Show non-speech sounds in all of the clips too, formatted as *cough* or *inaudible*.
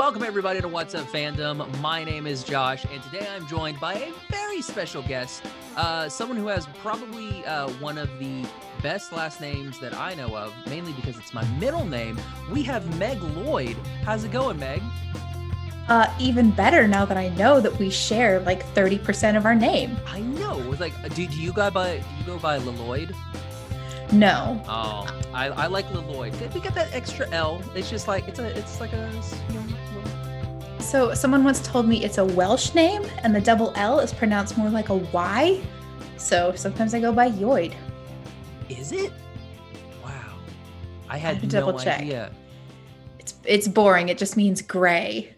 Welcome, everybody, to What's Up Fandom. My name is Josh, and today I'm joined by a very special guest, uh, someone who has probably uh, one of the best last names that I know of, mainly because it's my middle name. We have Meg Lloyd. How's it going, Meg? Uh, even better now that I know that we share like 30% of our name. I know. It's like, do, do you go by do you go by Lloyd? No. Oh, I, I like Lloyd. We get that extra L. It's just like it's a it's like a you know, so someone once told me it's a Welsh name and the double L is pronounced more like a Y. So sometimes I go by Yoid. Is it? Wow. I had, I no double check. idea. It's it's boring. It just means gray.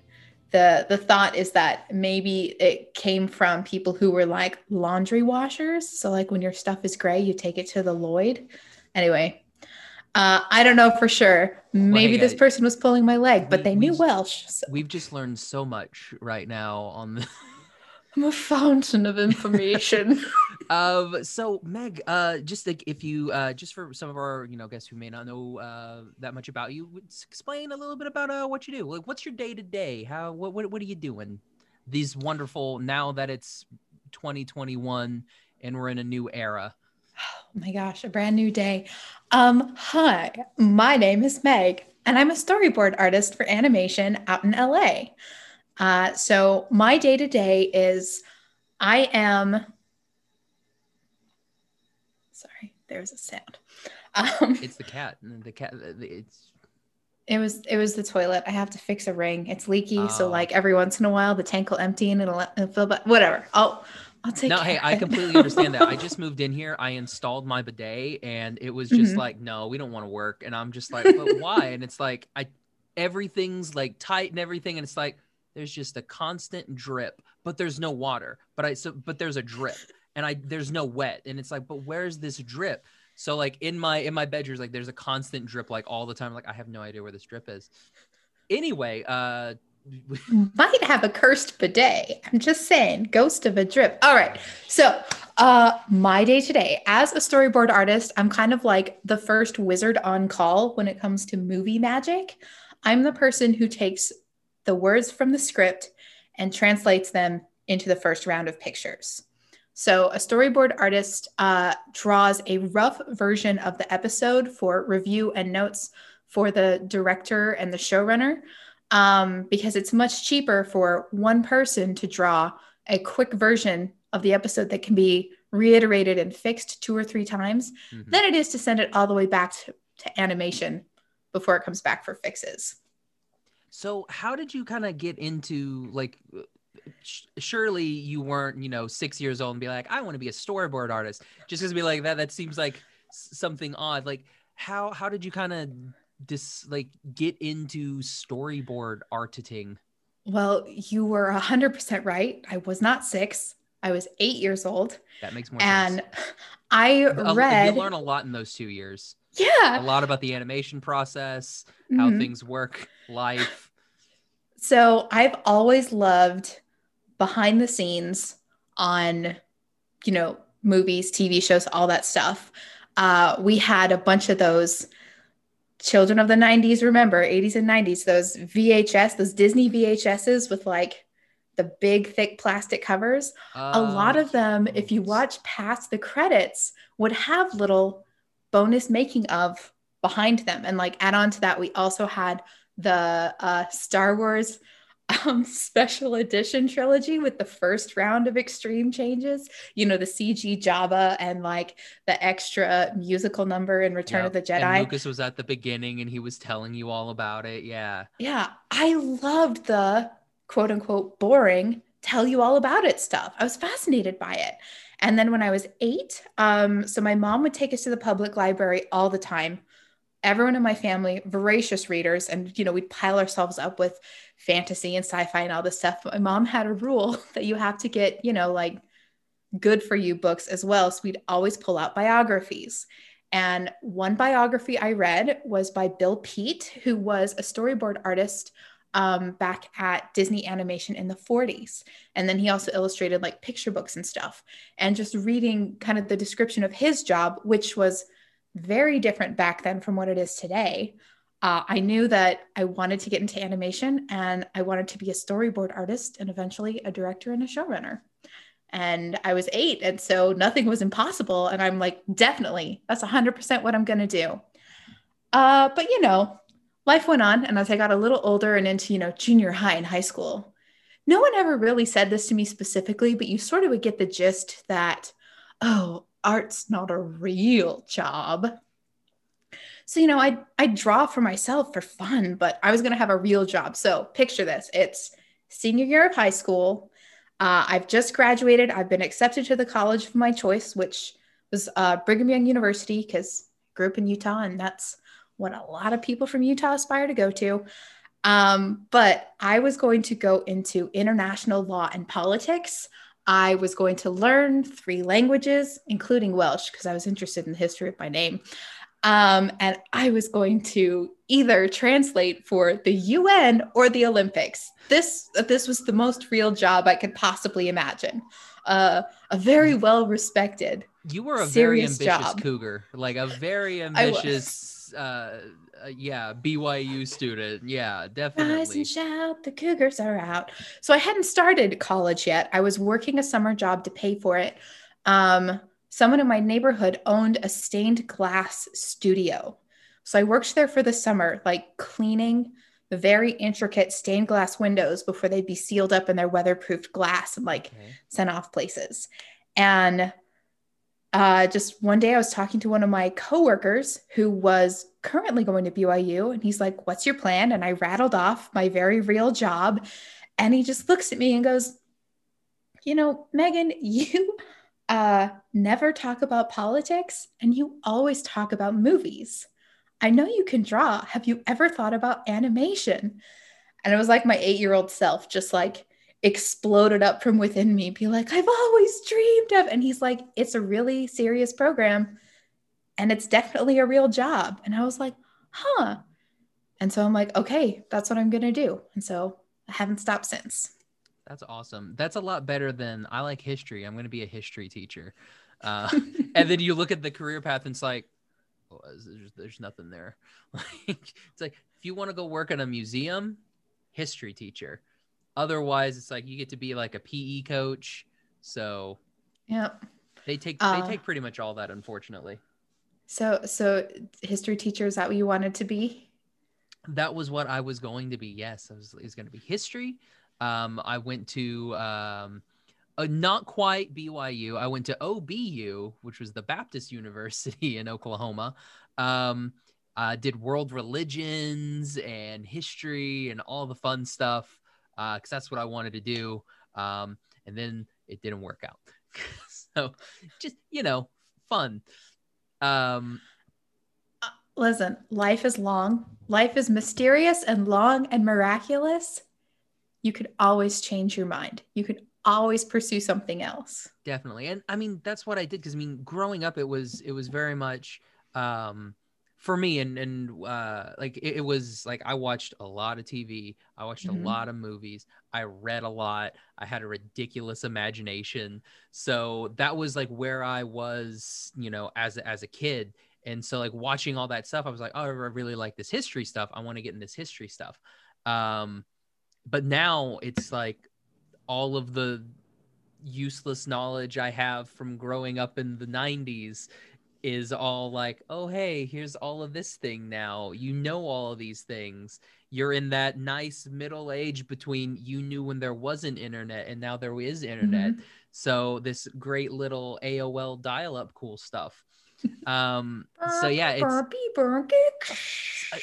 The the thought is that maybe it came from people who were like laundry washers. So like when your stuff is gray, you take it to the Lloyd. Anyway, uh, I don't know for sure. Maybe this person was pulling my leg, but we, they knew Welsh. So. We've just learned so much right now on the. *laughs* I'm a fountain of information. *laughs* um. So Meg, uh, just like if you, uh, just for some of our, you know, guests who may not know uh that much about you, explain a little bit about uh what you do. Like, what's your day to day? How what what what are you doing? These wonderful now that it's 2021 and we're in a new era. Oh *sighs* my gosh, a brand new day. Um, hi, my name is Meg, and I'm a storyboard artist for animation out in LA. Uh, so my day to day is I am. Sorry, there's a sound. Um, it's the cat. The cat. It's. It was it was the toilet. I have to fix a ring. It's leaky, oh. so like every once in a while the tank will empty and it'll, it'll fill. But whatever. I'll I'll take no, hey, I completely understand that. I *laughs* just moved in here. I installed my bidet and it was just mm-hmm. like, no, we don't want to work. And I'm just like, but why? And it's like I everything's like tight and everything. And it's like there's just a constant drip, but there's no water. But I so but there's a drip and I there's no wet. And it's like, but where's this drip? So like in my in my bedroom, like there's a constant drip like all the time. Like I have no idea where this drip is. Anyway, uh *laughs* might have a cursed bidet. I'm just saying, ghost of a drip. All right. So, uh, my day today as a storyboard artist, I'm kind of like the first wizard on call when it comes to movie magic. I'm the person who takes the words from the script and translates them into the first round of pictures. So, a storyboard artist uh, draws a rough version of the episode for review and notes for the director and the showrunner um, because it's much cheaper for one person to draw a quick version of the episode that can be reiterated and fixed two or three times mm-hmm. than it is to send it all the way back to, to animation before it comes back for fixes. So, how did you kind of get into like? surely you weren't, you know, six years old and be like, I want to be a storyboard artist. Just because be like that, that seems like something odd. Like, how how did you kind of dis like get into storyboard arting? Well, you were 100% right. I was not 6. I was 8 years old. That makes more and sense. And *laughs* I read You learn a lot in those 2 years. Yeah. A lot about the animation process, how mm-hmm. things work, life. *laughs* So, I've always loved behind the scenes on you know, movies, TV shows, all that stuff. Uh, we had a bunch of those children of the 90s remember 80s and 90s those VHS those Disney VHSs with like the big thick plastic covers. Uh, a lot of them if you watch past the credits would have little bonus making of behind them. And like add on to that we also had the uh, Star Wars um, *laughs* special edition trilogy with the first round of extreme changes. You know, the CG Jabba and like the extra musical number in Return yep. of the Jedi. And Lucas was at the beginning and he was telling you all about it. Yeah. Yeah. I loved the quote unquote boring tell you all about it stuff. I was fascinated by it. And then when I was eight, um, so my mom would take us to the public library all the time everyone in my family voracious readers and you know we'd pile ourselves up with fantasy and sci-fi and all this stuff my mom had a rule *laughs* that you have to get you know like good for you books as well so we'd always pull out biographies and one biography i read was by bill peet who was a storyboard artist um, back at Disney Animation in the 40s. And then he also illustrated like picture books and stuff. And just reading kind of the description of his job, which was very different back then from what it is today. uh, I knew that I wanted to get into animation and I wanted to be a storyboard artist and eventually a director and a showrunner. And I was eight, and so nothing was impossible. And I'm like, definitely, that's 100% what I'm going to do. Uh, but you know, life went on. And as I got a little older and into, you know, junior high and high school, no one ever really said this to me specifically, but you sort of would get the gist that, oh, art's not a real job. So, you know, I I draw for myself for fun, but I was going to have a real job. So, picture this. It's senior year of high school. Uh, I've just graduated. I've been accepted to the college of my choice, which was uh, Brigham Young University, because grew up in Utah, and that's what a lot of people from Utah aspire to go to. Um, but I was going to go into international law and politics. I was going to learn three languages, including Welsh, because I was interested in the history of my name. Um, and I was going to either translate for the UN or the Olympics. This this was the most real job I could possibly imagine. Uh, a very well respected. You were a very ambitious job. cougar, like a very ambitious. Uh, uh, yeah, BYU student. Yeah, definitely. Rise and shout, the Cougars are out. So I hadn't started college yet. I was working a summer job to pay for it. Um, someone in my neighborhood owned a stained glass studio. So I worked there for the summer, like cleaning the very intricate stained glass windows before they'd be sealed up in their weatherproofed glass and like okay. sent off places. And uh, just one day I was talking to one of my coworkers who was currently going to BYU, and he's like, What's your plan? And I rattled off my very real job. And he just looks at me and goes, You know, Megan, *laughs* you uh, never talk about politics and you always talk about movies. I know you can draw. Have you ever thought about animation? And it was like my eight year old self just like exploded up from within me, be like, I've always dreamed of. And he's like, it's a really serious program and it's definitely a real job. And I was like, huh. And so I'm like, okay, that's what I'm going to do. And so I haven't stopped since. That's awesome. That's a lot better than I like history. I'm going to be a history teacher. *laughs* Uh, and then you look at the career path and it's like, oh, there's, there's nothing there. *laughs* Like, it's like, if you want to go work in a museum, history teacher Otherwise, it's like you get to be like a PE coach. So, yeah, they take uh, they take pretty much all that, unfortunately. So, so history teacher is that what you wanted to be? That was what I was going to be. Yes, I was, it was going to be history. Um, I went to um, uh, not quite BYU. I went to OBU, which was the Baptist University *laughs* in Oklahoma. Um, I did world religions and history and all the fun stuff because uh, that's what I wanted to do. Um, and then it didn't work out. *laughs* so just, you know, fun. Um, Listen, life is long. Life is mysterious and long and miraculous. You could always change your mind. You could always pursue something else. Definitely. And I mean, that's what I did. Cause I mean, growing up, it was, it was very much, um, for me and and uh like it, it, was like i watched a lot of tv i watched mm-hmm. a lot of movies i read a lot i had a ridiculous imagination. So that was like where i was you know as as a kid. And so like watching all that stuff i was like oh i really like this history stuff. I want to get in this history stuff. Um but now it's like all of the useless knowledge i have from growing up in the 90s is all like, oh, hey, here's all of this thing now. You know all of these things. You're in that nice middle age between you knew when there wasn't internet and now there is internet. Mm-hmm. So this great little AOL dial up cool stuff. *laughs* Um, so yeah, it's uh,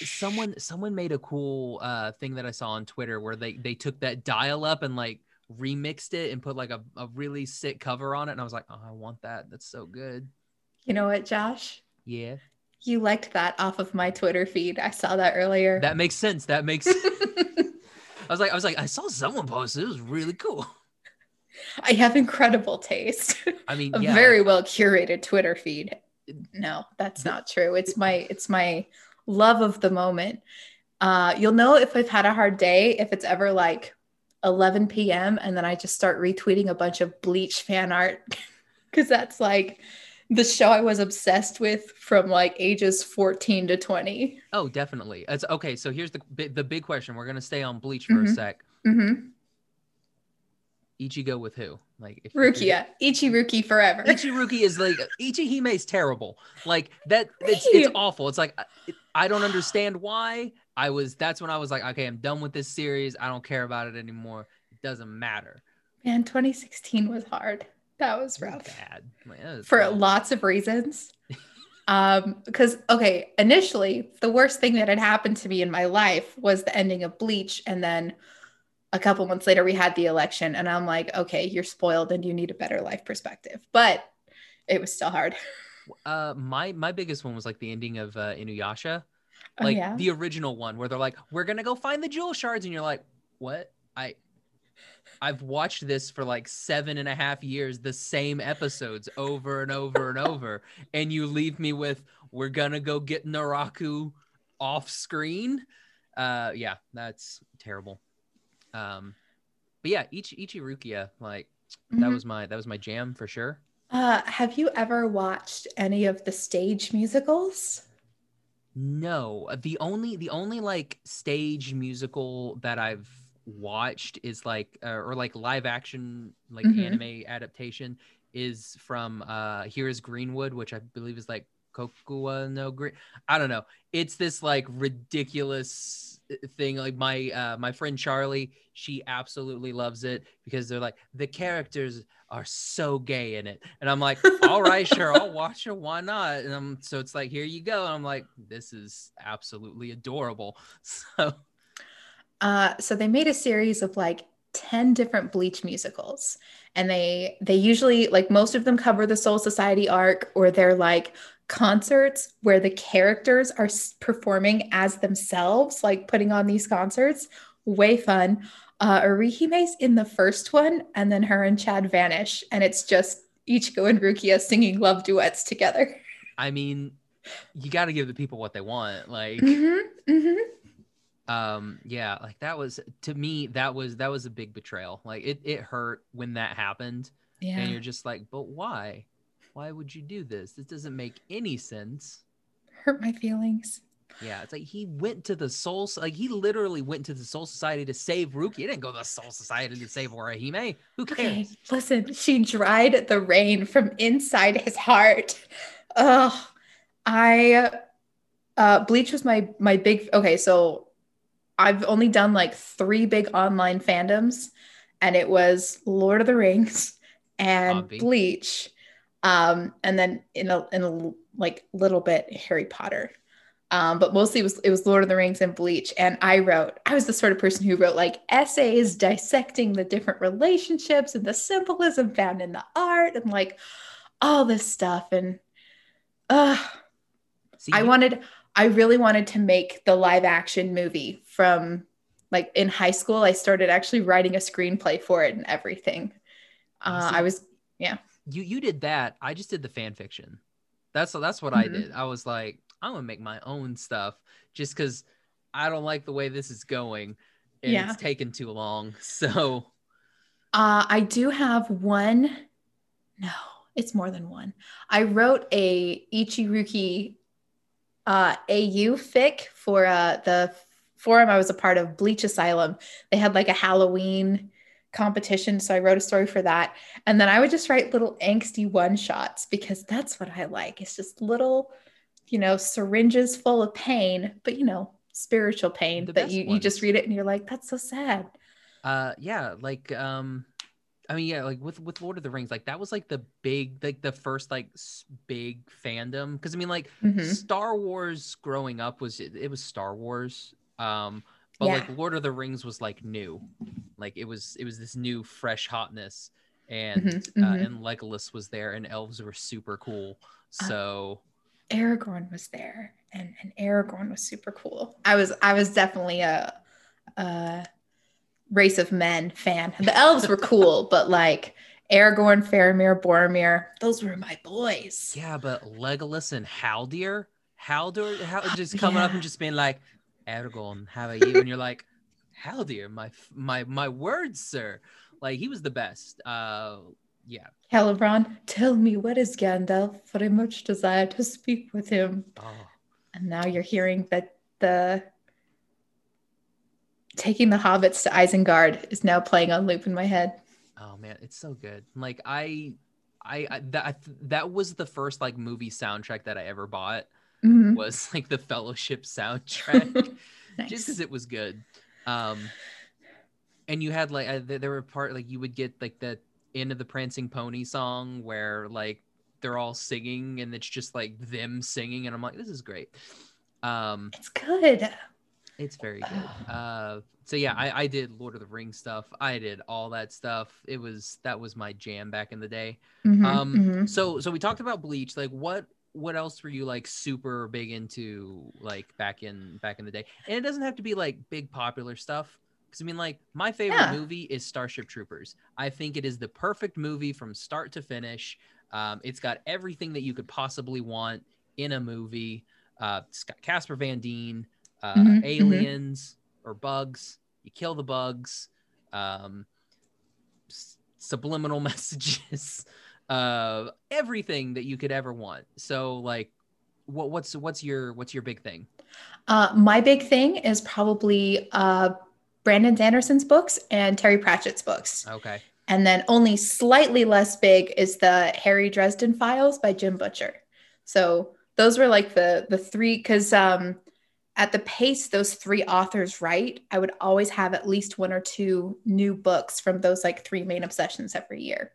someone someone made a cool uh thing that I saw on Twitter where they they took that dial up and like remixed it and put like a, a really sick cover on it and I was like, oh, I want that. That's so good. You know what, Josh? Yeah. You liked that off of my Twitter feed. I saw that earlier. That makes sense. That makes *laughs* I was like I was like I saw someone post it. It was really cool. I have incredible taste. I mean, *laughs* a yeah. very well curated Twitter feed. No, that's not true. It's my it's my love of the moment. Uh, you'll know if I've had a hard day if it's ever like 11 p.m. and then I just start retweeting a bunch of Bleach fan art *laughs* because that's like the show I was obsessed with from like ages 14 to 20. Oh, definitely. It's okay. So here's the the big question. We're gonna stay on Bleach for a Mhm. sec. Mm-hmm. Ichigo with who? Like if Rukia, Ichiruki forever. Ichiruki is like Ichihime is terrible. Like that. It's it's awful. It's like I don't understand why. I was. That's when I was like, okay, I'm done with this series. I don't care about it anymore. It doesn't matter. Man, 2016 was hard. That was rough Bad. Like, was for bad. lots of reasons. *laughs* Um, because okay, initially the worst thing that had happened to me in my life was the ending of Bleach, and then a couple months later we had the election, and I'm like, okay, you're spoiled and you need a better life perspective. But it was still hard. *laughs* Uh, my my biggest one was like the ending of uh, Inuyasha. Oh, like yeah. the original one where they're like we're gonna go find the jewel shards and you're like what i i've watched this for like seven and a half years the same episodes over and over and over and you leave me with we're gonna go get naraku off screen uh yeah that's terrible um but yeah Ichi, ichirukia like that Mhm. was my that was my jam for sure Uh, have you ever watched any of the stage musicals? No, the only the only like stage musical that I've watched is like uh, or like live action like Mhm. anime adaptation is from uh Here's Greenwood, which I believe is like Kokua no Green. I don't know. It's this like ridiculous uh, thing. Like my uh my friend Charlie, she absolutely loves it because they're like the characters are so gay in it, and I'm like, all right, sure, I'll *laughs* watch it. Why not? And I'm so it's like here you go. And I'm like, this is absolutely adorable. *laughs* So Uh, so they made a series of like 10 different bleach musicals and they they usually like most of them cover the soul society arc or they're like concerts where the characters are performing as themselves like putting on these concerts way fun uh Orihime's in the first one and then her and Chad vanish and it's just Ichigo and Rukia singing love duets together I mean, you got to give the people what they want. Like, Mhm, mhm. Um, yeah, like that was to me that was that was a big betrayal. Like it it hurt when that happened, yeah and you're just like, but why? Why would you do this? This doesn't make any sense. hurt my feelings Yeah, it's like he went to the soul, like he literally went to the Soul Society to save Ruki. He didn't go to the Soul Society to save Orihime. Who cares? Okay, listen, she dried the rain from inside his heart. Ugh. I uh Bleach was my my big okay, so I've only done like three big online fandoms, and it was Lord of the Rings and Obvi. Bleach. Um, and then in a in a like little bit Harry Potter. Um, but mostly it was it was Lord of the Rings and Bleach. And I wrote, I was the sort of person who wrote like essays dissecting the different relationships and the symbolism found in the art and like all this stuff. And uh See, I wanted I really wanted to make the live action movie from like in high school. I started actually writing a screenplay for it and everything. Uh, see- I was yeah. you you did that. I just did the fan fiction. That's that's what I Mhm. did. I was like, I'm gonna make my own stuff just because I don't like the way this is going, and Yeah. it's taken too long. *laughs* So Uh, I do have one. No, it's more than one. I wrote a Ichiruki uh, AU fic for uh, the forum I was a part of, Bleach Asylum. They had like a Halloween competition, so I wrote a story for that. And then I would just write little angsty one shots because that's what I like. It's just little, you know, syringes full of pain, but you know, spiritual pain The that you, you just read it and you're like, that's so sad. uh yeah, like um I mean yeah, like with with Lord of the Rings, like that was like the big like the first like big fandom because I mean like Mhm. Star Wars growing up was it, it was Star Wars. Um but Yeah. like Lord of the Rings was like new. Like it was it was this new fresh hotness and Mhm, uh, mhm. and Legolas was there and elves were super cool. Uh, So Aragorn was there, and and Aragorn was super cool. I was I was definitely a, a race of men fan. The elves were cool, *laughs* but like Aragorn, Faramir, Boromir, those were my boys. yeah, but Legolas and Haldir, Haldir, how, just coming up and just being like, Aragorn, how are you? And you're like, Haldir, my my my words, sir. Like he was the best. Uh, Yeah. Celeborn, tell me what is Gandalf, for I much desire to speak with him. Oh, And now you're hearing that the taking the hobbits to Isengard is now playing on loop in my head. oh man, it's so good. Like I, I, I that that was the first like movie soundtrack that I ever bought. Mhm. Was like the Fellowship *laughs* soundtrack. just Nice. because it was good. Um, and you had like uh, there there were part like you would get like the end of the Prancing Pony song where like they're all singing and it's just like them singing and I'm like this is great. Um, It's good. It's very good. *sighs* Uh, so yeah, I, I did Lord of the Rings stuff. I did all that stuff. It was that was my jam back in the day. Mhm, Um, mhm. So so we talked about Bleach. Like what what else were you like super big into like back in back in the day? And it doesn't have to be like big popular stuff. Because I mean, like my favorite Yeah. movie is Starship Troopers. I think it is the perfect movie from start to finish. Um, it's got everything that you could possibly want in a movie. Uh, it's got Casper Van Dien, uh, Mhm, mhm. aliens or bugs. You kill the bugs. Um, s- subliminal *laughs* messages uh everything that you could ever want so like what what's what's your what's your big thing Uh, my big thing is probably uh, Brandon Sanderson's books and Terry Pratchett's books. okay And then only slightly less big is the Harry Dresden Files by Jim Butcher. So those were like the the three because um, at the pace those three authors write, I would always have at least one or two new books from those like three main obsessions every year.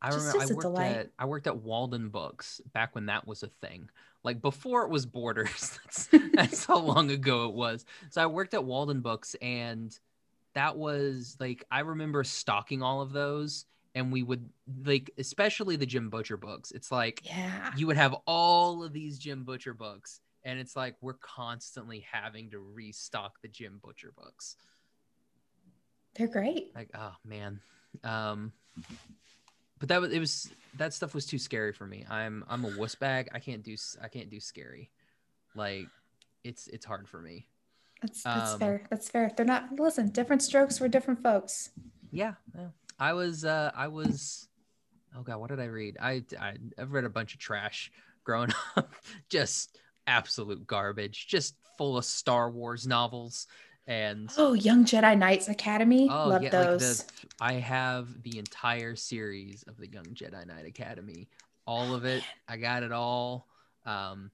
i Just remember i worked delight. at i worked at walden books back when that was a thing like before it was borders *laughs* that's, that's how long ago it was so i worked at walden books and that was like i remember stocking all of those and we would like especially the jim butcher books it's like Yeah. you would have all of these Jim Butcher books, and it's like we're constantly having to restock the Jim Butcher books. They're great. Like, oh man, um, but that was it was that stuff was too scary for me. I'm I'm a wuss bag. I can't do s- I can't do scary. Like, it's it's hard for me. That's that's Um, fair. That's fair. They're not listen, different strokes for different folks. Yeah, yeah. I was uh I was oh god, what did I read? I I I've read a bunch of trash growing *laughs* up. Just absolute garbage, just full of Star Wars novels and Oh, Young Jedi Knights Academy. oh Love yeah, those. like the I have the entire series of the Young Jedi Knight Academy. All of it. I got it all. Um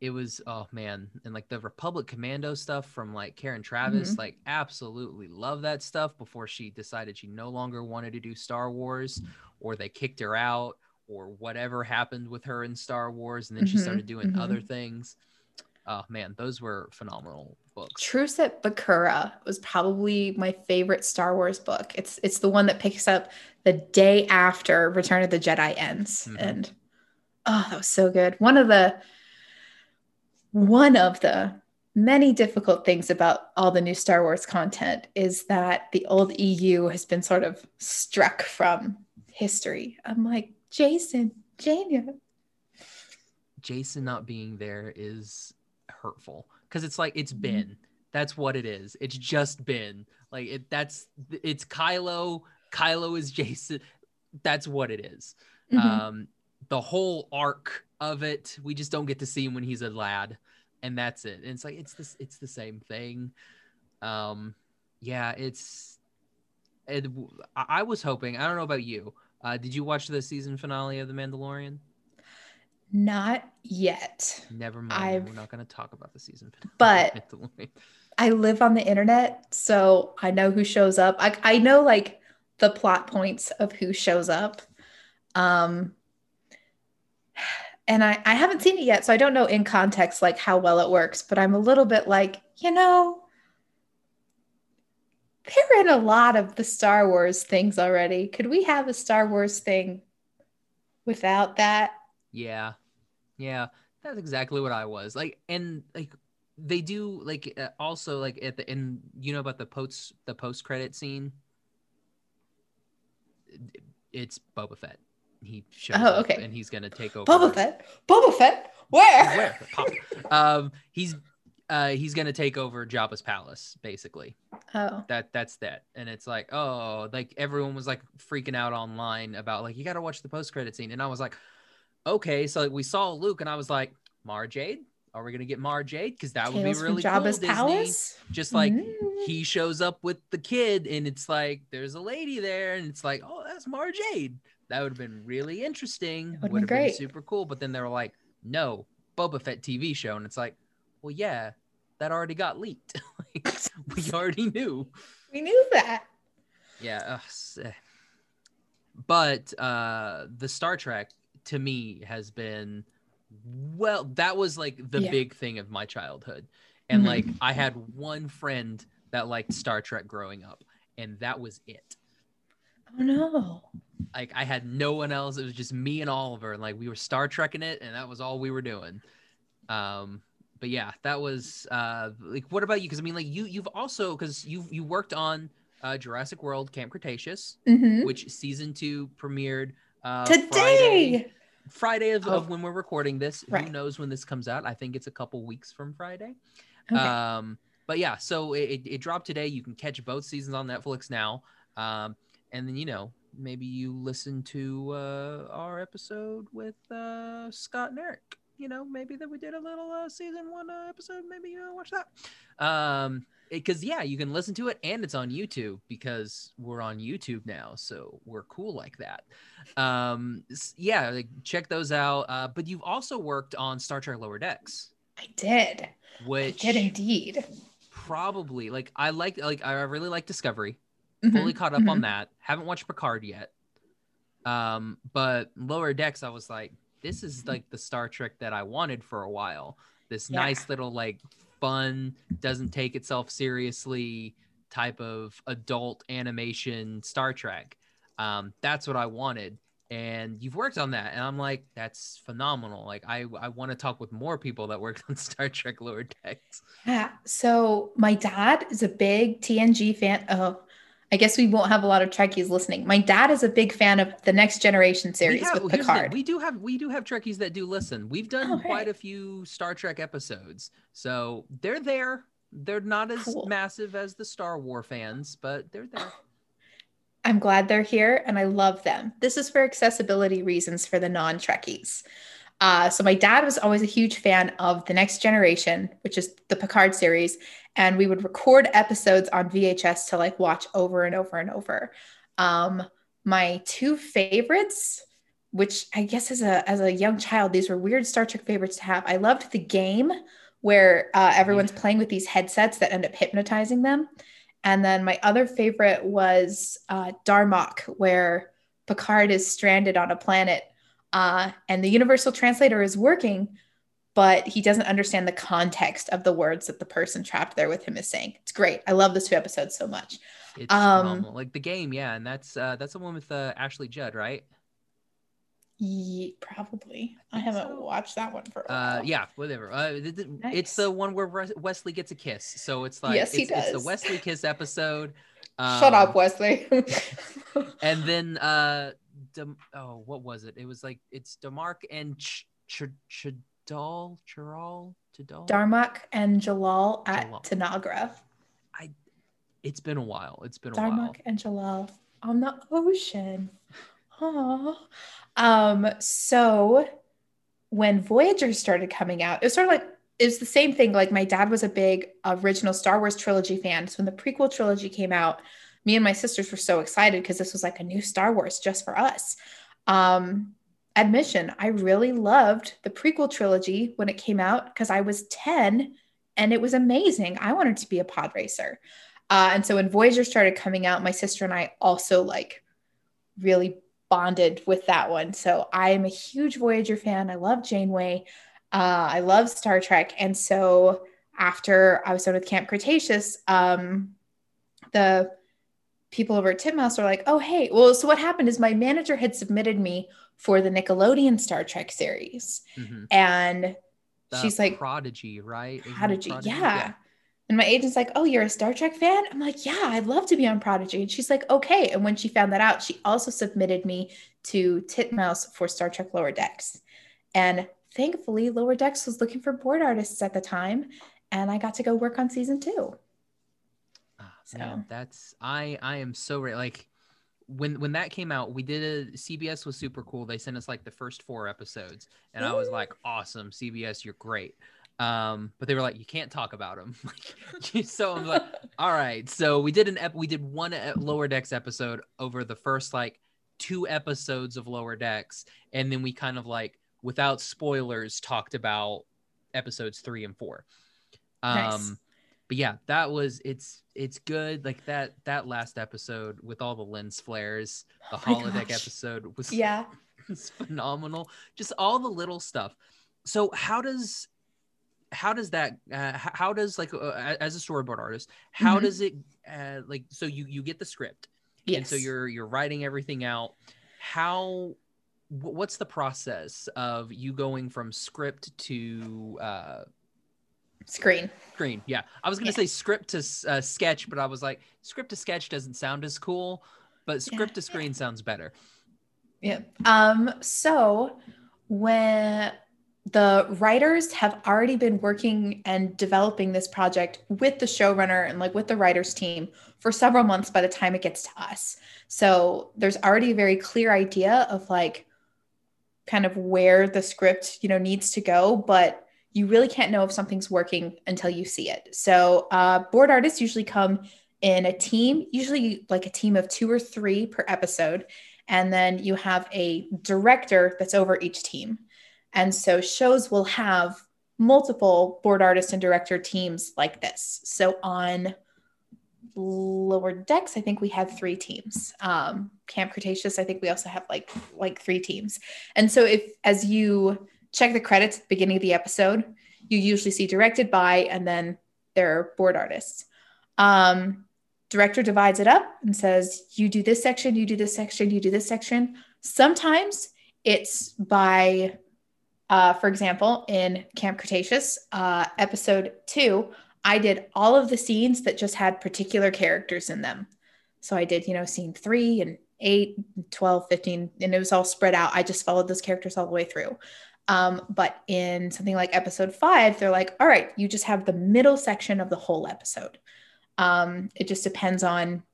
it was oh man and like the republic commando stuff from like karen traviss Mhm. like absolutely love that stuff before she decided she no longer wanted to do star wars or they kicked her out or whatever happened with her in star wars and then she Mhm, started doing mhm. other things oh man those were phenomenal books Truce at Bakura was probably my favorite Star Wars book. It's it's the one that picks up the day after Return of the Jedi ends. Mhm. And oh, that was so good. One of the one of the many difficult things about all the new Star Wars content is that the old EU has been sort of struck from history. I'm like, Jacen, Jaina. jacen not being there is hurtful. Because it's like it's Mhm. been. That's what it is. It's just been. Like it that's it's kylo. Kylo is jacen. That's what it is. Mhm. um the whole arc of it we just don't get to see him when he's a lad and that's it. And it's like it's this it's the same thing. Um yeah it's it, I was hoping i don't know about you uh did you watch the season finale of the mandalorian Not yet. never mind I've- we're not going to talk about the season finale But- I live on the internet, so I know who shows up. I, I know like the plot points of who shows up. Um, and I, I haven't seen it yet, so I don't know in context like how well it works, but I'm a little bit like, you know, they're in a lot of the Star Wars things already. Could we have a Star Wars thing without that? Yeah. Yeah. That's exactly what I was. Like and like they do like uh, also like at the end you know about the post the post credit scene it's Boba Fett. He shows Oh, up okay. and he's going to take over Boba Fett? Boba Fett? Where? Where? Pop. *laughs* Um he's uh he's going to take over Jabba's palace basically. Oh. That that's that. And it's like, oh, like everyone was like freaking out online about like you got to watch the post credit scene, and I was like, okay. So like, we saw Luke, and I was like, Mara Jade. Are we gonna get Mara Jade? Because that would be Tales really cool. Jabba's Disney. Palace. Just like Mm. he shows up with the kid, and it's like there's a lady there, and it's like, oh, that's Mara Jade. That would have been really interesting. That would've been been super cool. But then they were like, no, Boba Fett TV show, and it's like, well, yeah, that already got leaked. *laughs* like, we already knew. We knew that. Yeah. ugh. But uh the Star Trek to me has been well, that was like the Yeah. big thing of my childhood. And Mhm. like I had one friend that liked Star Trek growing up, and that was it. Oh no. Like I had no one else. It was just me and Oliver, and like we were Star Trekking it, and that was all we were doing. Um, but yeah, that was uh like what about you? Because I mean, like you you've also because you you worked on uh Jurassic World Camp Cretaceous, Mhm. which season two premiered uh Today. Friday, Friday of, of Oh. when we're recording this. Who knows when this comes out? I think it's a couple weeks from Friday. Okay. Um, but yeah, so it, it, it dropped today. You can catch both seasons on Netflix now. Um, and then you know maybe you listen to uh, our episode with uh, Scott and Eric. You know maybe that we did a little uh, season one uh, episode. Maybe you uh, watch that. Um, because yeah, you can listen to it and it's on YouTube because we're on YouTube now, so we're cool like that. Um, yeah, like, check those out. Uh, but you've also worked on Star Trek Lower Decks, I did. I which did indeed. probably like I like like I really like Discovery. Mhm, Fully caught up on mhm. that. Haven't watched Picard yet. Um, but Lower Decks, I was like, this is like the Star Trek that I wanted for a while. This Yeah. nice little like fun, doesn't take itself seriously type of adult animation Star Trek. Um, that's what I wanted. And you've worked on that, and I'm like, that's phenomenal. Like, I I want to talk with more people that worked on *laughs* Star Trek Lower Decks. Yeah. So my dad is a big TNG fan. Oh, I guess we won't have a lot of Trekkies listening. My dad is a big fan of the Next Generation series have, with here's the thing, Picard. we do have we do have Trekkies that do listen. We've done Oh, quite a few Star Trek episodes, so they're there. They're not as Cool. massive as the Star War fans, but they're there. *sighs* I'm glad they're here and I love them. This is for accessibility reasons for the non Trekkies. Uh, so, my dad was always a huge fan of The Next Generation, which is the Picard series. And we would record episodes on VHS to like watch over and over and over. Um, my two favorites, which I guess as a, as a young child, these were weird Star Trek favorites to have. I loved the game where uh, everyone's playing with these headsets that end up hypnotizing them. And then my other favorite was uh, Darmok, where Picard is stranded on a planet uh, and the universal translator is working, but he doesn't understand the context of the words that the person trapped there with him is saying. It's great. I love those two episodes so much. It's Um, phenomenal. Like the game, yeah, and that's uh that's the one with uh, Ashley Judd, right? Ye- probably. I think haven't so. watched that one for a Uh, yeah, whatever. Uh, th- th- It's the one where Wes- Wesley gets a kiss. So it's like Yes, he it's, it's the. Wesley kiss episode. Shut Um, up, Wesley. *laughs* and then uh Dem- oh what was it it was like it's demark and Ch- Ch- chadal charal chadal Darmok and Jalal at Jalal. Tanagra. it's been a while it's been a while Darmok and Jalal on the ocean. Aww. Um, so when Voyager started coming out, it was sort of like it was the same thing. Like my dad was a big original Star Wars trilogy fan. So when the prequel trilogy came out, me and my sisters were so excited because this was like a new Star Wars just for us. Um, admission, I really loved the prequel trilogy when it came out because I was 10 and it was amazing. I wanted to be a pod racer. Uh, and so when Voyager started coming out, my sister and I also like really bonded with that one. So I am a huge Voyager fan. I love Janeway. Uh, I love Star Trek. And so after I was done with Camp Cretaceous, um, the people over at Titmouse are like, oh, hey, well, so what happened is my manager had submitted me for the Nickelodeon Star Trek series. Mhm. And The she's like, prodigy right it Prodigy, yeah. And my agent's like, Oh, you're a Star Trek fan? I'm like, Yeah, I'd love to be on Prodigy. And she's like, Okay. And when she found that out, she also submitted me to Titmouse for Star Trek Lower Decks. And thankfully, Lower Decks was looking for board artists at the time. And I got to go work on season two. So Man, that's I I am so re- like when when that came out, we did a CBS was super cool. They sent us like the first four episodes, and I was like, awesome, CBS, you're great. Um, but they were like, you can't talk about them. *laughs* *laughs* so I'm like, *laughs* all right. So we did an ep- we did one lower decks episode over the first like two episodes of lower decks, and then we kind of like without spoilers talked about episodes three and four. Um, Nice. But yeah, that was it's it's good. Like that that last episode with all the lens flares, the Oh holodeck gosh. episode was yeah. *laughs* was phenomenal. Just all the little stuff. So how does how does that uh, how does like uh, as a storyboard artist how Mhm. does it uh, like so you you get the script Yes. and so you're you're writing everything out how what's the process of you going from script to uh screen. screen yeah i was gonna Yeah. say script to uh, sketch but i was like script to sketch doesn't sound as cool but script to screen sounds better Yeah. Um, so when the writers have already been working and developing this project with the showrunner and like with the writers team for several months by the time it gets to us. So there's already a very clear idea of like kind of where the script, you know, needs to go, but you really can't know if something's working until you see it. So uh, board artists usually come in a team, usually like a team of two or three per episode and then you have a director that's over each team. And so shows will have multiple board artist and director teams like this. So on lower decks, I think we had three teams. Um, Camp Cretaceous, I think we also have like like three teams. And so if as you check the credits at the beginning of the episode, you usually see directed by and then their board artists. Um, director divides it up and says you do this section you do this section you do this section. Sometimes it's by uh, for example in camp cretaceous uh, episode two i did all of the scenes that just had particular characters in them. So i did you know scene three and 8 12 15 and it was all spread out. I just followed those characters all the way through um, but in something like episode five they're like all right you just have the middle section of the whole episode um, it just depends on.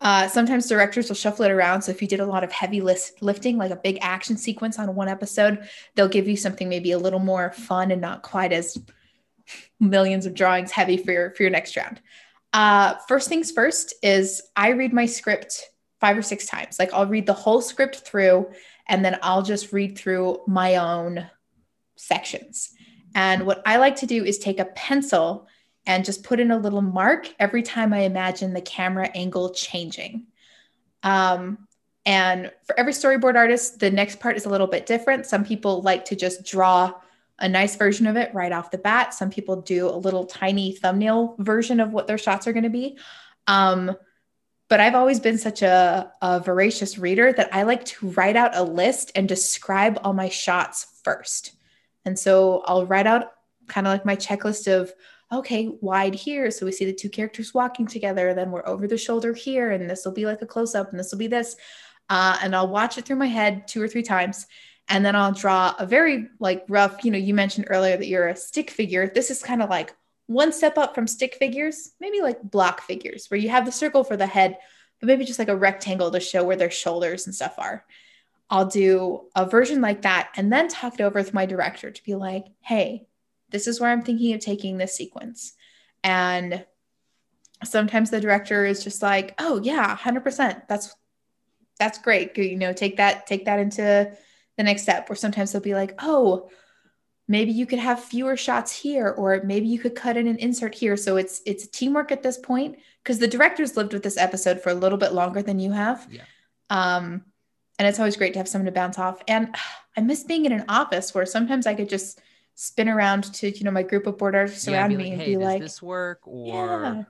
Uh, sometimes directors will shuffle it around. So if you did a lot of heavy list lifting, like a big action sequence on one episode, they'll give you something maybe a little more fun and not quite as millions of drawings heavy for your for your next round. Uh, first things first is I read my script five or six times. Like I'll read the whole script through, and then I'll just read through my own sections. And what I like to do is take a pencil and just put in a little mark every time I imagine the camera angle changing. Um, and for every storyboard artist, the next part is a little bit different. Some people like to just draw a nice version of it right off the bat. Some people do a little tiny thumbnail version of what their shots are going to be. Um, but I've always been such a, a voracious reader that I like to write out a list and describe all my shots first. And so I'll write out kind of like my checklist of okay, wide here. So we see the two characters walking together. Then we're over the shoulder here, and this will be like a close up, and this will be this. Uh, and I'll watch it through my head two or three times. And then I'll draw a very like rough, you know, you mentioned earlier that you're a stick figure. This is kind of like one step up from stick figures, maybe like block figures, where you have the circle for the head, but maybe just like a rectangle to show where their shoulders and stuff are. I'll do a version like that and then talk it over with my director to be like, hey, this is where I'm thinking of taking this sequence. And sometimes the director is just like, oh yeah, 100%. That's that's great. You know, take that take that into the next step. Or sometimes they'll be like, oh, maybe you could have fewer shots here or maybe you could cut in an insert here. So it's it's teamwork at this point because the director's lived with this episode for a little bit longer than you have. Yeah. Um and it's always great to have someone to bounce off. And I miss being in an office where sometimes I could just spin around to you know my group of board artists Yeah, around be me like, and hey, be does like, this work? Or yeah.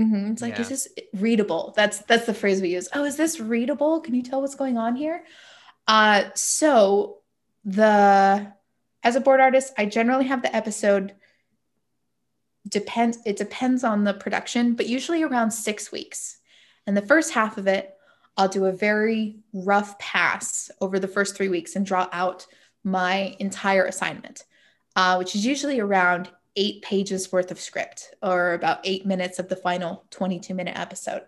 Mhm. It's like, is this readable? That's that's the phrase we use. Oh, is this readable? Can you tell what's going on here? Uh, so the as a board artist, I generally have the episode depends. It depends on the production, but usually around six weeks. And the first half of it, I'll do a very rough pass over the first three weeks and draw out my entire assignment, uh, which is usually around eight pages worth of script or about eight minutes of the final 22 minute episode.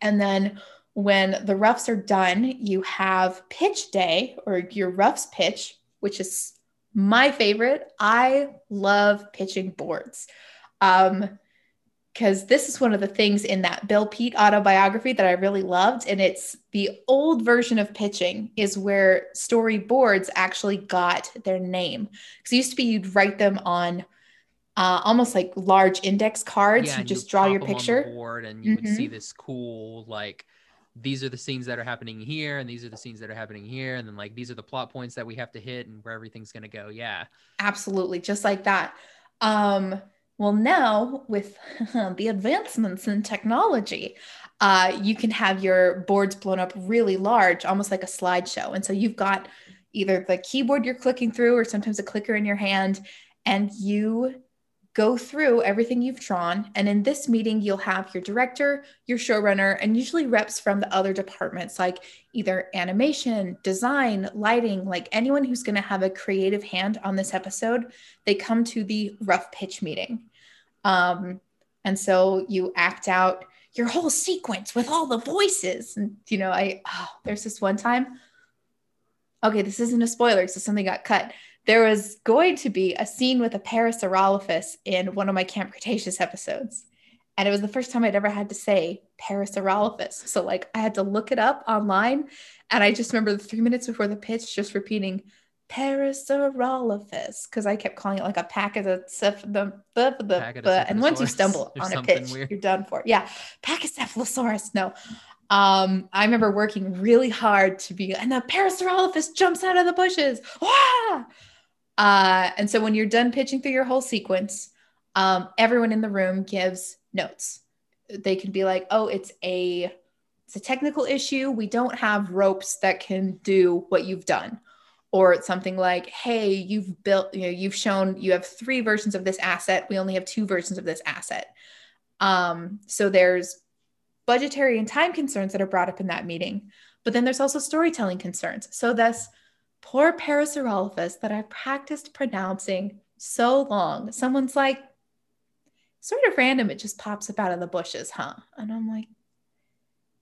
And then when the roughs are done, you have pitch day or your roughs pitch, which is my favorite. I love pitching boards. Um, because this is one of the things in that Bill Peet autobiography that I really loved. And it's the old version of pitching, is where storyboards actually got their name. Because it used to be you'd write them on uh, almost like large index cards. Yeah, you just you draw your 'em on the picture. board and you would see Mhm. this cool like these are the scenes that are happening here and these are the scenes that are happening here and then like these are the plot points that we have to hit and where everything's gonna go yeah Absolutely, just like that. Um, well, now with *laughs* the advancements in technology, uh, you can have your boards blown up really large, almost like a slideshow. And so you've got either the keyboard you're clicking through or sometimes a clicker in your hand, and you go through everything you've drawn. And in this meeting, you'll have your director, your showrunner, and usually reps from the other departments like either animation, design, lighting, like anyone who's going to have a creative hand on this episode, they come to the rough pitch meeting. Um, and so you act out your whole sequence with all the voices. And, you know, I, oh, there's this one time. Okay, this isn't a spoiler, so something got cut. There was going to be a scene with a Parasaurolophus in one of my Camp Cretaceous episodes. And it was the first time I'd ever had to say Parasaurolophus. So, like, I had to look it up online. And I just remember the three minutes before the pitch just repeating Parasaurolophus because I kept calling it like a pack of stuff. The, the, the, Pachycephalosaurus and once you stumble on a pitch, weird. you're done for. Yeah, Pachycephalosaurus. No. Um, I remember working really hard to be, and the Parasaurolophus jumps out of the bushes. Wah! Uh, and so when you're done pitching through your whole sequence, um, everyone in the room gives notes. They can be like, "Oh, it's a it's a technical issue. We don't have ropes that can do what you've done." Or it's something like, "Hey, you've built, you know, you've shown you have three versions of this asset. We only have two versions of this asset." Um, so there's budgetary and time concerns that are brought up in that meeting, but then there's also storytelling concerns. So this poor Parasaurolophus that I practiced pronouncing so long. Someone's like, sort of random, it just pops up out of the bushes, huh? And I'm like,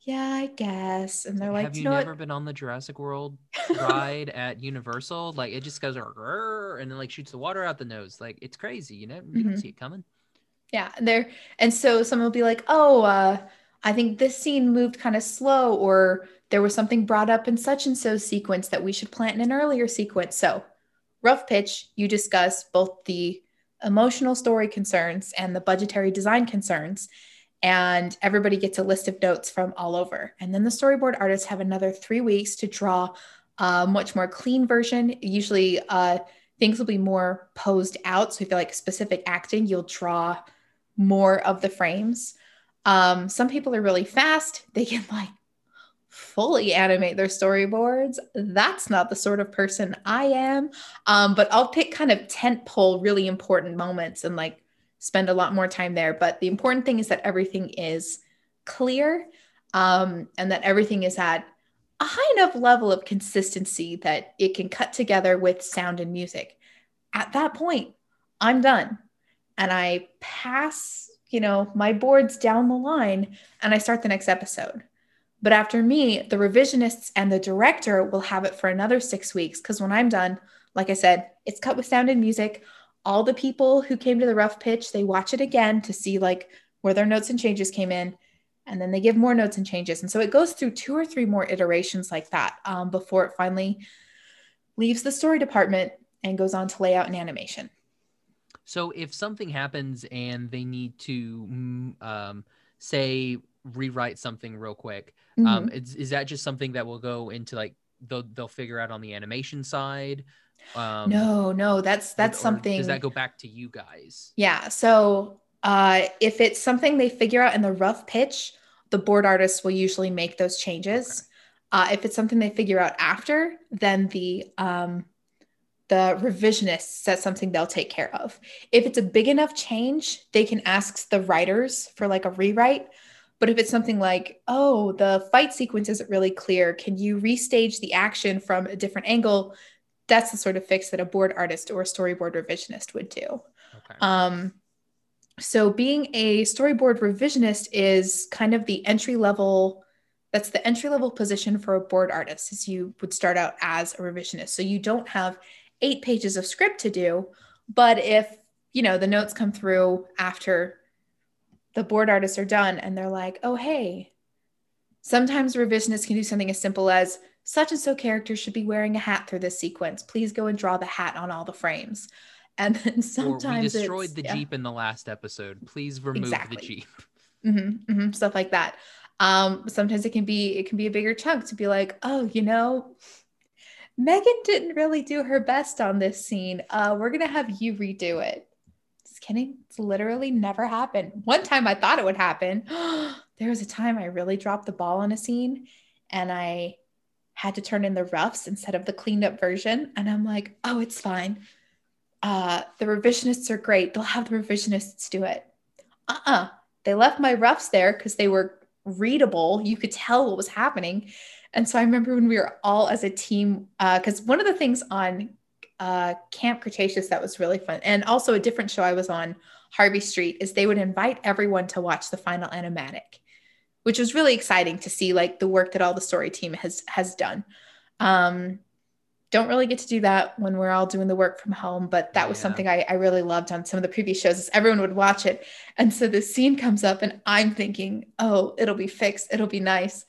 yeah, I guess. And they're like, have you you know never what? been on the jurassic world ride at universal like it just goes and then like shoots the water out the nose like it's crazy you know you Mhm. don't see it coming Yeah, and there. And so someone will be like, oh, uh, I think this scene moved kind of slow, or there was something brought up in such and so sequence that we should plant in an earlier sequence. So, rough pitch, you discuss both the emotional story concerns and the budgetary design concerns. And everybody gets a list of notes from all over. And then the storyboard artists have another three weeks to draw a much more clean version. Usually, uh, things will be more posed out. So, if you like specific acting, you'll draw more of the frames. Um, some people are really fast. They can like fully animate their storyboards. That's not the sort of person I am. Um, but I'll pick kind of tent pole really important moments and like spend a lot more time there. But the important thing is that everything is clear um, and that everything is at a high enough level of consistency that it can cut together with sound and music. At that point, I'm done and I pass, you know, my boards down the line and I start the next episode. But after me, the revisionists and the director will have it for another six weeks because when I'm done, like I said, it's cut with sound and music. All the people who came to the rough pitch, they watch it again to see like where their notes and changes came in. And then they give more notes and changes. And so it goes through two or three more iterations like that um, before it finally leaves the story department and goes on to layout and animation. So if something happens and they need to mm, um, say rewrite something real quick, Mm-hmm. um, is, is that just something that will go into like they'll they'll figure out on the animation side? Um, no, no, that's that's or something. Does that go back to you guys? Yeah. So uh, if it's something they figure out in the rough pitch, the board artists will usually make those changes. Uh, if it's something they figure out after, then the um, the revisionist that's something they'll take care of. If it's a big enough change, they can ask the writers for like a rewrite. But if it's something like, oh, the fight sequence isn't really clear, can you restage the action from a different angle? That's the sort of fix that a board artist or a storyboard revisionist would do. Okay. Um, so being a storyboard revisionist is kind of the entry level. That's the entry level position for a board artist, is you would start out as a revisionist. So you don't have eight pages of script to do, but if you know the notes come through after the board artists are done and they're like, oh hey, sometimes revisionists can do something as simple as such and so character should be wearing a hat through this sequence. Please go and draw the hat on all the frames. *laughs* And then sometimes or we destroyed the yeah. jeep in the last episode. Please remove Exactly. the jeep. Mhm, mhm, stuff like that. Um, sometimes it can be it can be a bigger chunk to be like, oh, you know, Megan didn't really do her best on this scene. Uh, we're gonna have you redo it. Just kidding. It's literally never happened. One time I thought it would happen. *gasps* there was a time I really dropped the ball on a scene, and I had to turn in the roughs instead of the cleaned up version. And I'm like, oh, it's fine. Uh, the revisionists are great. They'll have the revisionists do it. Uh-uh they left my roughs there because they were readable. You could tell what was happening. And so I remember when we were all as a team, because one of the things on uh, Camp Cretaceous that was really fun, and also a different show I was on, Harvey Street, is they would invite everyone to watch the final animatic, which was really exciting to see like the work that all the story team has has done. Um, don't really get to do that when we're all doing the work from home, but that was Yeah. something I, I really loved on some of the previous shows. Is everyone would watch it, and so this scene comes up, and I'm thinking, oh, it'll be fixed, it'll be nice.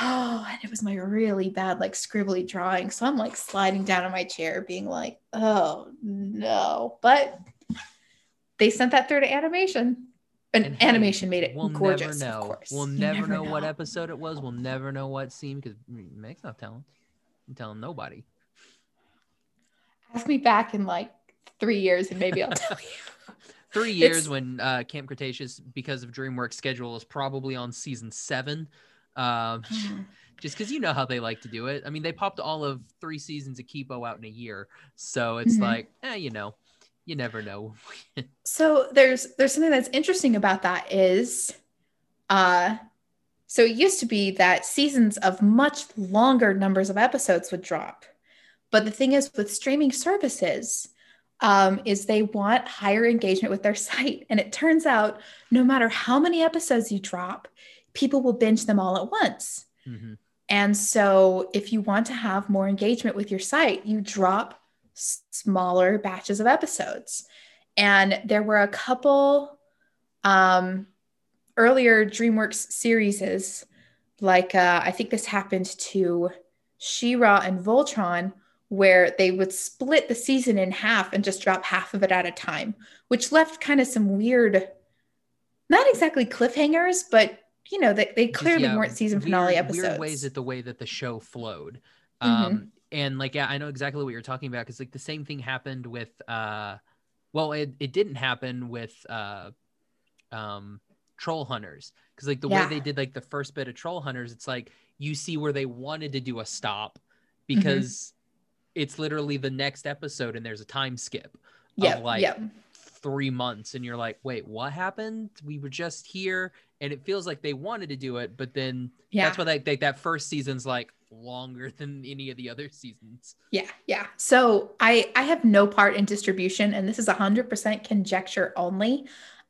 Oh, *sighs* and it was my really bad, like scribbly drawing. So I'm like sliding down in my chair, being like, oh no. But they sent that through to animation. And, animation made it We'll gorgeous, never know. of course. We'll You never, know, what episode it was. We'll never know what scene because Meg's not telling. I'm telling nobody. Ask me back in like three years, and maybe I'll *laughs* tell you. Three years It's- when uh, Camp Cretaceous, because of DreamWorks schedule, is probably on season seven. Um, *laughs* just because you know how they like to do it. I mean, they popped all of three seasons of Kipo out in a year, so it's Mhm. like, eh, you know, you never know. *laughs* So there's there's something that's interesting about that is uh so it used to be that seasons of much longer numbers of episodes would drop. But the thing is with streaming services um, is they want higher engagement with their *laughs* site. And it turns out no matter how many episodes you drop, people will binge them all at once. Mhm. And so, if you want to have more engagement with your site, you drop smaller batches of episodes. And there were a couple um, earlier DreamWorks series, like uh, I think this happened to She-Ra and Voltron, where they would split the season in half and just drop half of it at a time, which left kind of some weird, not exactly cliffhangers, but you know, they, they clearly yeah, weren't season finale weird- episodes. Weird ways at the way that the show flowed. Mhm. Um, and like, yeah, I know exactly what you're talking about because like the same thing happened with, uh, well, it, it didn't happen with, uh, um, Troll Hunters because like the Yeah. way they did like the first bit of Troll Hunters, it's like you see where they wanted to do a stop Mm-hmm. because it's literally the next episode and there's a time skip yeah, like yeah. Three months and you're like wait what happened we were just here and it feels like they wanted to do it but then Yeah. that's why they, they, that first season's like longer than any of the other seasons Yeah, yeah. So I I have no part in distribution, and this is hundred percent conjecture only.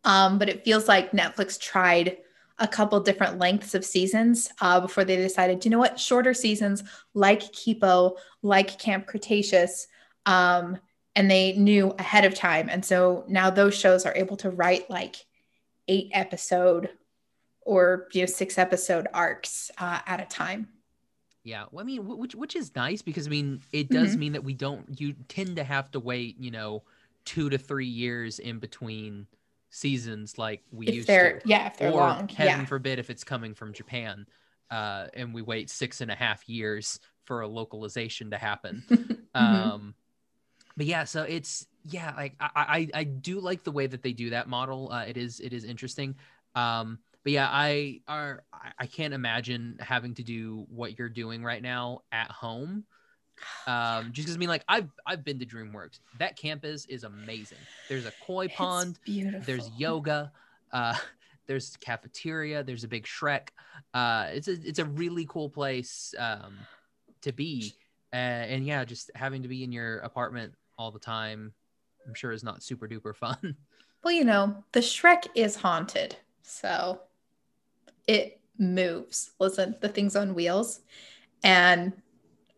Um, but it feels like Netflix tried a couple different lengths of seasons uh, before they decided, you know what, shorter seasons like Kipo, like Camp Cretaceous, um, and they knew ahead of time, and so now those shows are able to write like eight episode or you know six episode arcs uh, at a time. yeah well, i mean which which is nice because i mean it does Mhm. mean that we don't you tend to have to wait you know two to three years in between seasons like we If used to yeah, if they're or long, heaven yeah. forbid if it's coming from japan uh, and we wait six and a half years for a localization to happen *laughs* Mhm. um but yeah so it's yeah like I, I i do like the way that they do that model. Uh it is it is interesting. Um but yeah i are I- can't imagine having to do what you're doing right now at home. *sighs* Um just because i mean like i've i've been to dreamworks. That campus is amazing. There's a koi It's pond beautiful. there's yoga uh *laughs* there's cafeteria there's a big shrek. Uh it's a it's a really cool place um to be. Uh, and yeah just having to be in your apartment all the time I'm sure is not super duper fun. *laughs* Well, you know, the Shrek is haunted. So it moves. Listen, the thing's on wheels. And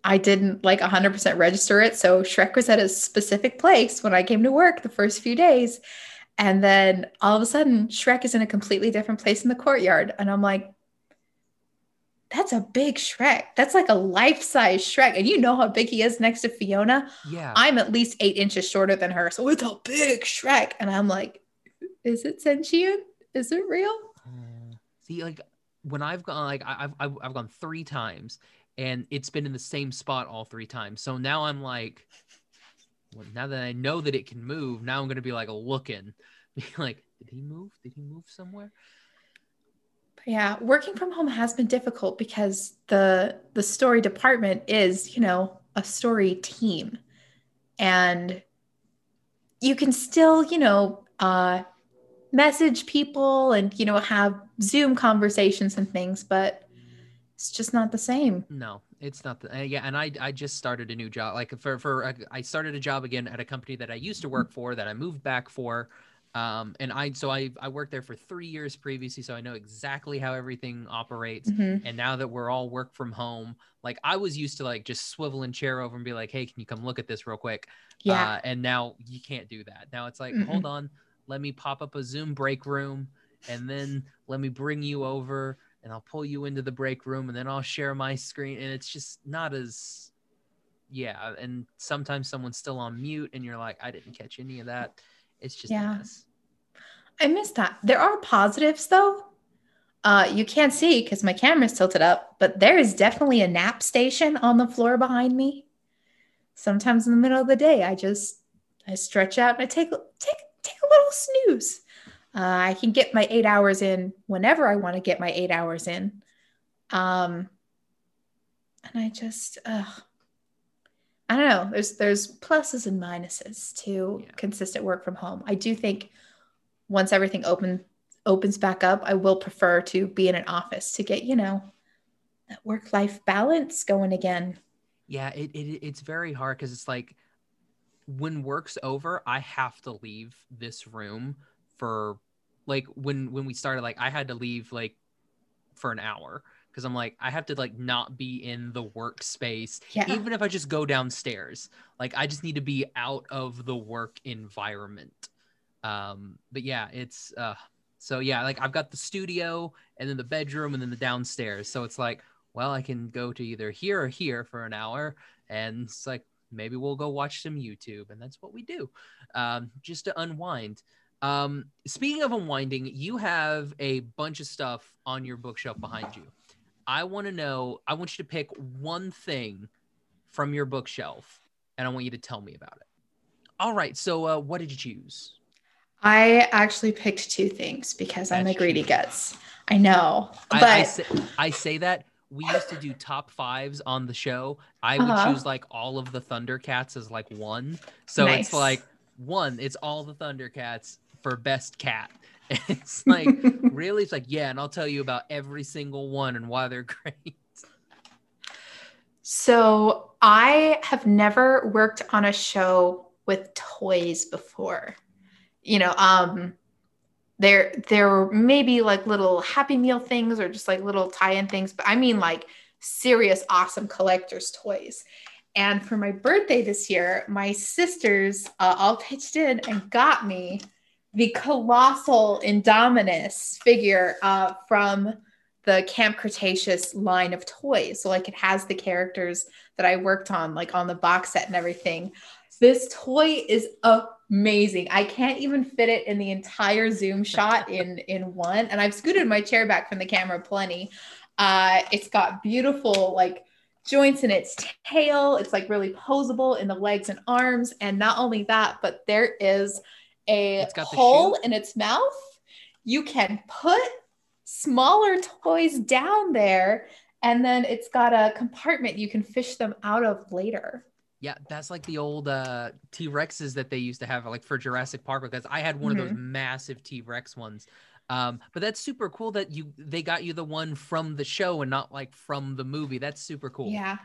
I didn't like 100% register it. So Shrek was at a specific place when I came to work the first few days. And then all of a sudden, Shrek is in a completely different place in the courtyard. And I'm like, that's a big Shrek. That's like a life size Shrek. And you know how big he is next to Fiona? Yeah. I'm at least eight inches shorter than her. So it's a big Shrek. And I'm like, is it sentient? Is it real? Uh, see, like when I've gone, like I've, I've, I've gone three times and it's been in the same spot all three times. So now I'm like, well, now that I know that it can move, now I'm going to be like looking, *laughs* be like, did he move? Did he move somewhere? Yeah, working from home has been difficult because the the story department is, you know, a story team. And you can still, you know, uh message people and, you know, have Zoom conversations and things, but it's just not the same. No, it's not the uh, yeah. And I I just started a new job. Like for for uh, I started a job again at a company that I used to work for that I moved back for. Um, and I so I I worked there for three years previously, so I know exactly how everything operates. Mhm. And now that we're all work from home, like I was used to like just swiveling chair over and be like, "Hey, can you come look at this real quick?" Yeah. Uh, and now you can't do that. Now it's like, Mm-mm. hold on, let me pop up a Zoom break room, and then let me bring you over, and I'll pull you into the break room, and then I'll share my screen, and it's just not as, yeah. And sometimes someone's still on mute, and you're like, I didn't catch any of that. It's just Yeah. mess. I miss that. There are positives though. Uh, you can't see because my camera's tilted up, but there is definitely a nap station on the floor behind me. Sometimes in the middle of the day, I just I stretch out and I take take take a little snooze. Uh, I can get my eight hours in whenever I want to get my eight hours in. Um, and I just. I don't know. There's there's pluses and minuses to Yeah. consistent work from home. I do think once everything open opens back up, I will prefer to be in an office to get, you know, that work life balance going again. Yeah, it, it it's very hard because it's like when work's over, I have to leave this room for like when when we started, like I had to leave like for an hour because I'm like I have to like not be in the workspace Yeah. even if I just go downstairs. Like I just need to be out of the work environment. Um, but yeah, it's uh so yeah, like I've got the studio and then the bedroom and then the downstairs. So it's like, well, I can go to either here or here for an hour, and it's like maybe we'll go watch some YouTube, and that's what we do, um, just to unwind. Um, speaking of unwinding, you have a bunch of stuff on your bookshelf behind you. I want to know. I want you to pick one thing from your bookshelf, and I want you to tell me about it. All right. So, uh, what did you choose? I actually picked two things because I'm a greedy cheap. guts. I know. But I, I, say, I say that we used to do top fives on the show. I would Uh-huh. choose like all of the Thundercats as like one. So Nice. it's like one, it's all the Thundercats for best cat. *laughs* It's like *laughs* really, it's like yeah, and I'll tell you about every single one and why they're *laughs* great. So I have never worked on a show with toys before. You know, um there there were maybe like little happy meal things or just like little tie-in things, but I mean like serious awesome collector's toys. And for my birthday this year, my sisters uh, all pitched in and got me the colossal Indominus figure uh, from the Camp Cretaceous line of toys. So like it has the characters that I worked on, like on the box set and everything. This toy is amazing. I can't even fit it in the entire zoom shot in in one. And I've scooted my chair back from the camera plenty. Uh, it's got beautiful like joints in its tail. It's like really posable in the legs and arms. And not only that, but there is a It's got the hole in its mouth. You can put smaller toys down there and then it's got a compartment you can fish them out of later Yeah, that's like the old uh, T Rexes that they used to have, like for Jurassic Park. Because I had one of those massive T Rex ones. Um, but that's super cool that you they got you the one from the show and not like from the movie. That's super cool. Yeah.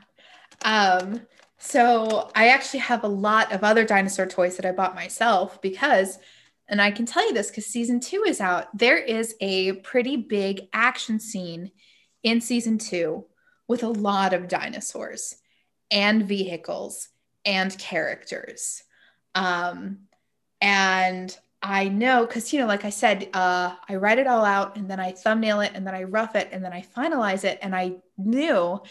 Um, so I actually have a lot of other dinosaur toys that I bought myself because, and I can tell you this because season two is out. There is a pretty big action scene in season two with a lot of dinosaurs and vehicles and characters. Um, and I know because, you know, like I said, uh, I write it all out and then I thumbnail it and then I rough it and then I finalize it. And I knew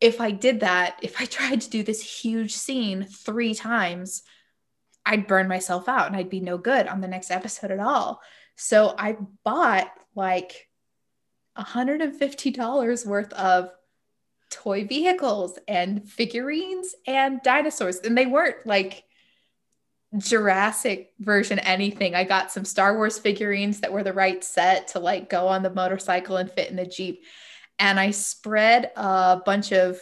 if I did that, *laughs* if I tried to do this huge scene three times, I'd burn myself out and I'd be no good on the next episode at all. So I bought like $150 worth of toy vehicles and figurines and dinosaurs. And they weren't like Jurassic version anything. I got some Star Wars figurines that were the right set to like go on the motorcycle and fit in the Jeep. And I spread a bunch of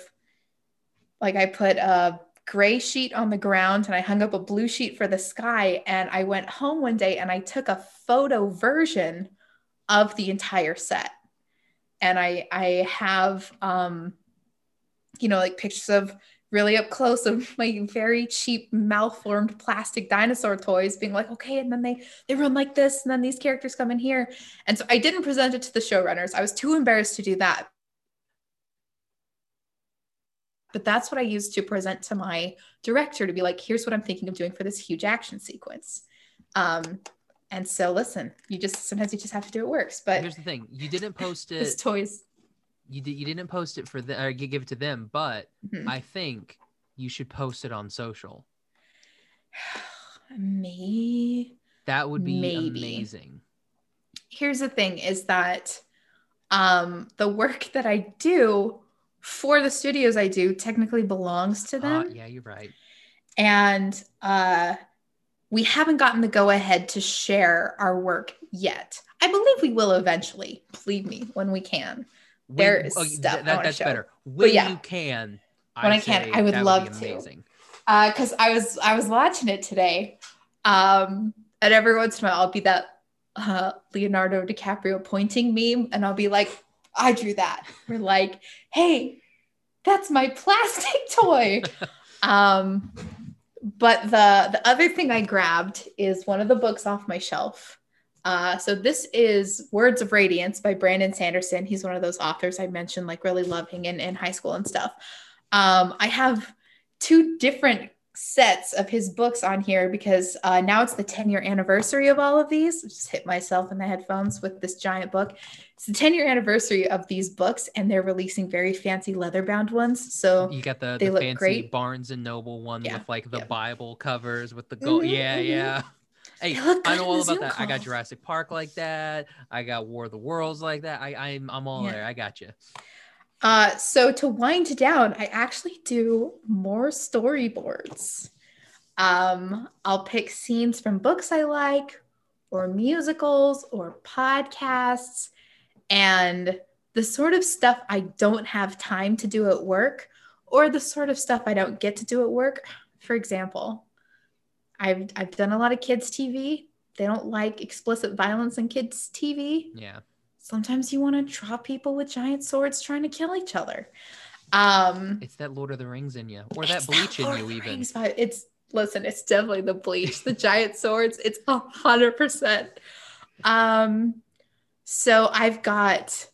like I put a gray sheet on the ground and I hung up a blue sheet for the sky. And I went home one day and I took a photo version of the entire set. And I I have um you know like pictures of really up close of *laughs* my very cheap malformed plastic dinosaur toys being like okay and then they they run like this and then these characters come in here. And so i didn't present it to the showrunners. I was too embarrassed to do that. But that's what i used to present to my director to be like here's what i'm thinking of doing for this huge action sequence. Um and so listen you just sometimes you just have to do it works but here's the thing you didn't post *laughs* it this toys you did you didn't post it for the or give it to them, but Mhm. I think you should post it on social. *sighs* me That would be Maybe. amazing. here's the thing is that um the work that I do for the studios I do technically belongs to Uh, them yeah, you're right. and uh we haven't gotten the go ahead to share our work yet. I believe we will eventually. Believe me, when we can. When- There is oh, stuff I that, that's show. better. When yeah. you can. When I can, say I would love be to. because I was I was watching it today, um, and every once in a while I'll be that uh, Leonardo DiCaprio pointing meme, and I'll be like, I drew that. We're like, hey, that's my plastic *laughs* toy. *laughs* um, but the the other thing I grabbed is one of the books off my shelf. Uh, so this is Words of Radiance by Brandon Sanderson. He's one of those authors I mentioned, like really loving in, in high school and stuff. Um, I have two different sets of his books on here because uh, now it's the 10 year anniversary of all of these. I just hit myself in the headphones with this giant book. It's the 10 year anniversary of these books, and they're releasing very fancy leather bound ones. So You got the, they the look fancy great. Barnes and Noble one Yeah, with like the yeah. Bible covers with the gold. Mhm, Yeah, mhm. yeah. Hey, I know all about Zoom that. I got. Jurassic Park like that. I got War of the Worlds like that. I, I'm I'm all Yeah. there. I got you. Uh, so to wind down, I actually do more storyboards. Um, I'll pick scenes from books I like, or musicals, or podcasts, and the sort of stuff I don't have time to do at work, or the sort of stuff I don't get to do at work. For example, I've I've done a lot of kids TV. They don't like explicit violence in kids TV Yeah. sometimes you want to draw people with giant swords trying to kill each other. Um, It's that Lord of the Rings in you, or that bleach in you even. Rings. It's listen, it's definitely the bleach, the *laughs* giant swords. It's a hundred percent. Um, so I've got,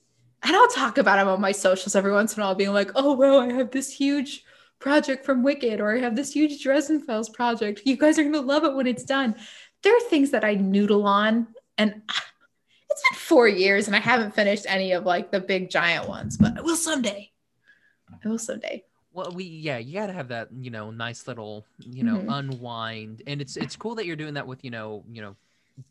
and I'll talk about them on my socials every once in a while, being like, "Oh well, I have this huge project from Wicked, or I have this huge Dresden Files project. You guys are gonna love it when it's done." There are things that I noodle on, and *sighs* it's been four years, and I haven't finished any of like the big giant ones, but I will someday. I will someday. Well, we yeah, you gotta have that you know nice little you know Mhm. unwind, and it's it's cool that you're doing that with you know you know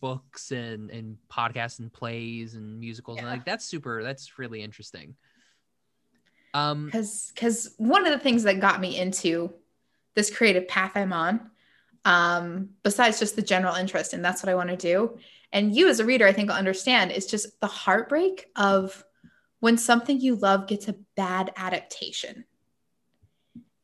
books and and podcasts and plays and musicals and like that's super that's really interesting. Um, because because one of the things that got me into this creative path i'm on um besides just the general interest and that's what i want to do and you as a reader i think will understand is just the heartbreak of when something you love gets a bad adaptation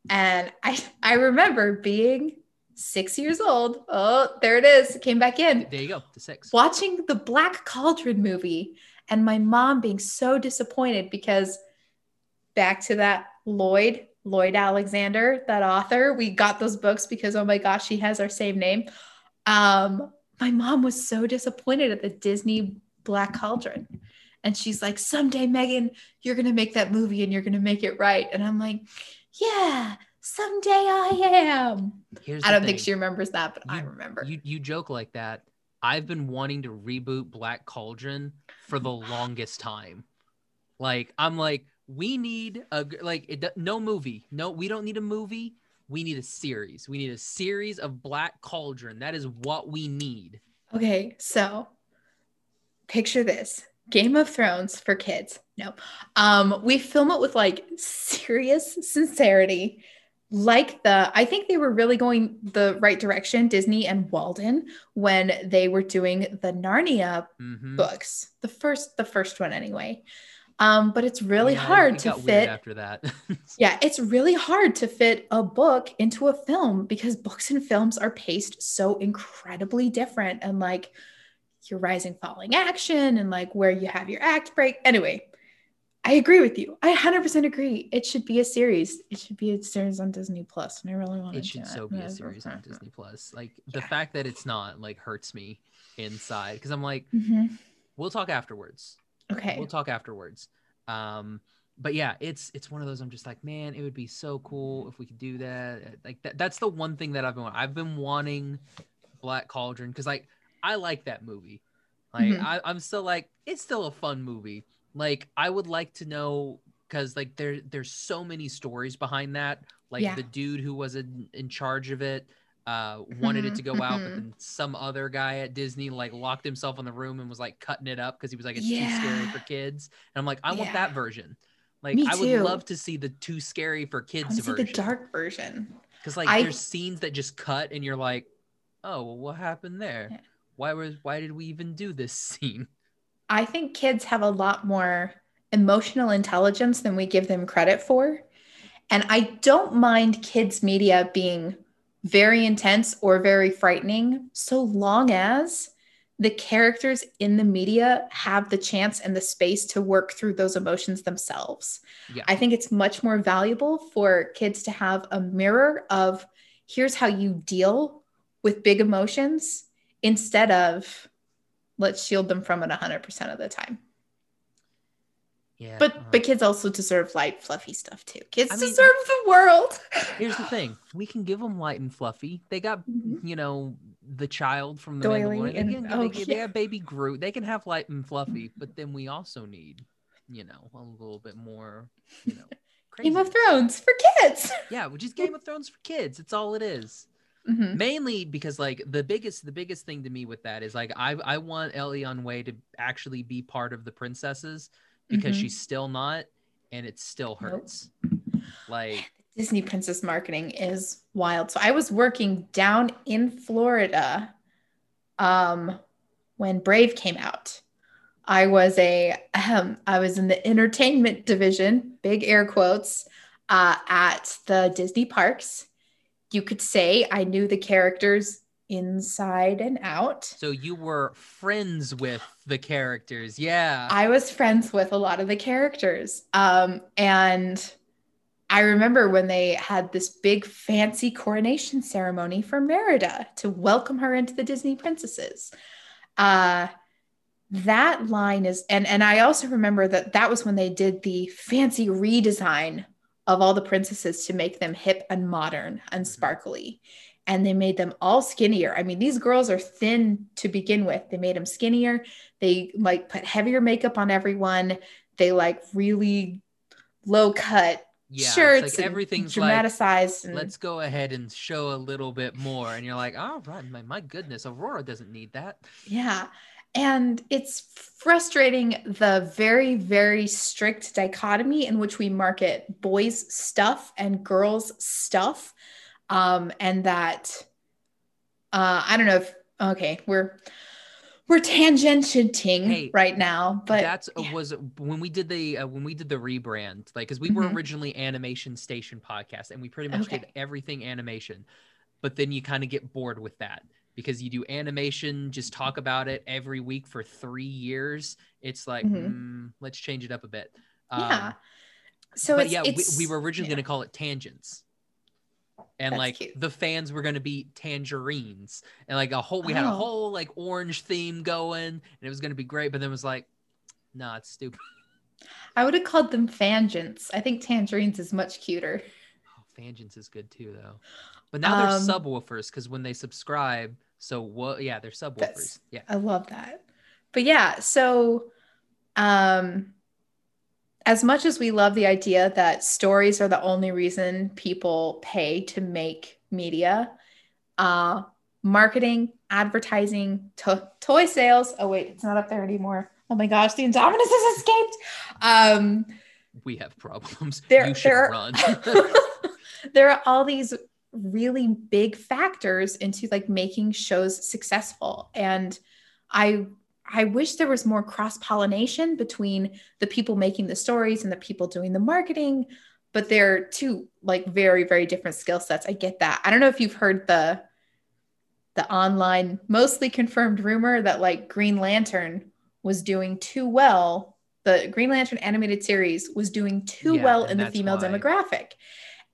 and i i remember being six years old. Oh, there it is. It came back in. There you go. The six. Watching the Black Cauldron movie and my mom being so disappointed because back to that Lloyd, Lloyd Alexander, that author, we got those books because oh my gosh, she has our same name. Um, my mom was so disappointed at the Disney Black Cauldron. And she's like, someday, Megan, you're going to make that movie and you're going to make it right. And I'm like, yeah, someday I am. Here's I don't think she remembers that, but I remember. You you joke like that. I've been wanting to reboot Black Cauldron for the longest time. Like I'm like we need a like it, no movie. No, we don't need a movie. We need a series. We need a series of Black Cauldron. That is what we need. Okay, so picture this Game of Thrones for kids. No, um, we film it with like serious sincerity. Like the, I think they were really going the right direction, Disney and Walden, when they were doing the Narnia Mhm. books. The first, the first one anyway. Um, but it's really Yeah, hard it to fit after that. *laughs* yeah, it's really hard to fit a book into a film because books and films are paced so incredibly different and like your rising falling action and like where you have your act break. Anyway, I agree with you. I 100% agree. It should be a series. It should be a series on Disney Plus, and I really want it should so be a series on Disney Plus. Like the fact that it's not like hurts me inside because I'm like, Mhm. we'll talk afterwards. Okay. we'll talk afterwards um but yeah it's it's one of those i'm just like man it would be so cool if we could do that like that, that's the one thing that i've been i've been wanting black cauldron because like i like that movie like Mhm. I, i'm still like it's still a fun movie like i would like to know because like there there's so many stories behind that like Yeah. the dude who was in, in charge of it uh wanted it to go out but mhm. then some other guy at disney like locked himself in the room and was like cutting it up because he was like it's too scary for kids and i'm like i want Yeah. that version like i would love to see the too scary for kids want to see version the dark version. because like I- there's scenes that just cut and you're like oh well what happened there Yeah. why was why did we even do this scene I think kids have a lot more emotional intelligence than we give them credit for. And I don't mind kids' media being very intense or very frightening so long as the characters in the media have the chance and the space to work through those emotions themselves. Yeah. I think it's much more valuable for kids to have a mirror of here's how you deal with big emotions instead of let's shield them from it 100% of the time. Yeah But uh, but kids also deserve light fluffy stuff too. Kids I mean- deserve the world. *laughs* here's the thing we can give them light and fluffy they got Mhm. you know the child from the Doily Mandalorian. They, can, oh, they, they have baby Groot. They can have light and fluffy, but then we also need, you know, a little bit more, you know, *laughs* Game of. Thrones for kids. *laughs* Yeah, which is Game of Thrones for kids. It's all it is. Mhm. Mainly because like the biggest the biggest thing to me with that is like I I want Eilonwy to actually be part of the princesses because Mhm. she's still not, and it still Nope. hurts. Like Disney princess marketing is wild. So I was working down in Florida um, when Brave came out. I was a um, I was in the entertainment division, big air quotes, uh, at the Disney parks. You could say I knew the characters inside and out. so you were friends with the characters, yeah. I was friends with a lot of the characters. Um, and I remember when they had this big fancy coronation ceremony for Merida to welcome her into the Disney princesses. Uh, that line is, and and I also remember that that was when they did the fancy redesign of all the princesses to make them hip and modern and Mhm. sparkly. And they made them all skinnier. I mean, these girls are thin to begin with. They made them skinnier. They like put heavier makeup on everyone. They like really low cut yeah, it's shirts. like and everything's like dramatized. and, let's go ahead and show a little bit more and you're like oh right my, my goodness aurora doesn't need that Yeah. And it's frustrating the very, very strict dichotomy in which we market boys' stuff and girls' stuff. Um, and that uh, I don't know if okay, we're we're tangenting Hey, right now, but that's uh, yeah. was when we did the uh, when we did the rebrand like because we were Mhm. originally animation station podcast and we pretty much did everything animation but then you kind of get bored with that because you do animation, just talk about it every week for three years. It's like, Mhm. mm, let's change it up a bit. yeah. Um, So but it's, yeah, it's, we, we were originally yeah. going to call it tangents. And That's like cute. the fans were going to be tangerines and like a whole, we had a Oh. whole like orange theme going and it was going to be great. But then it was like, nah, it's stupid. I would have called them fangents. I think tangerines is much cuter. Oh, Fangents is good too, though. But now they're Um, subwoofers because when they subscribe, so what? Yeah, they're subwoofers. Yeah, I love that. But yeah, so um as much as we love the idea that stories are the only reason people pay to make media, uh marketing, advertising, to- toy sales. Oh wait, it's not up there anymore. Oh my gosh, the Indominus has escaped. Um we have problems. there, you should there, run. *laughs* There are all these really big factors into like making shows successful and i i wish there was more cross pollination between the people making the stories and the people doing the marketing but they're two like very very different skill sets. I get that. I don't know if you've heard the the online mostly confirmed rumor that like green lantern was doing too well. The green lantern animated series was doing too Yeah, well in the female why- demographic.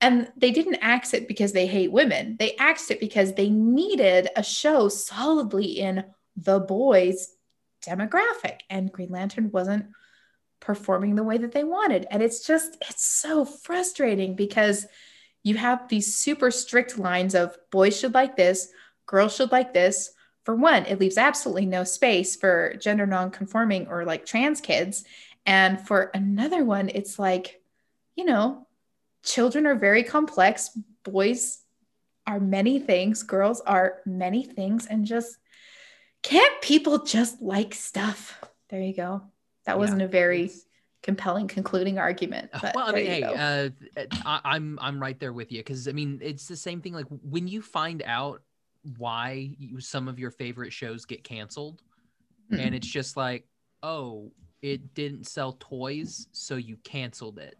And they didn't axe it because they hate women. They axed it because they needed a show solidly in the boys demographic and green lantern wasn't performing the way that they wanted. And it's just it's so frustrating because you have these super strict lines of boys should like this girls should like this. For one it leaves absolutely no space for gender non-conforming or like trans kids. And for another one it's like you know children are very complex boys are many things girls are many things and just can't people just like stuff there you go that wasn't a very compelling concluding argument but well, I mean, hey, uh, I, I'm I'm right there with you because I mean it's the same thing. Like when you find out why you, some of your favorite shows get canceled, Mm. and it's just like, oh, it didn't sell toys, so you canceled it,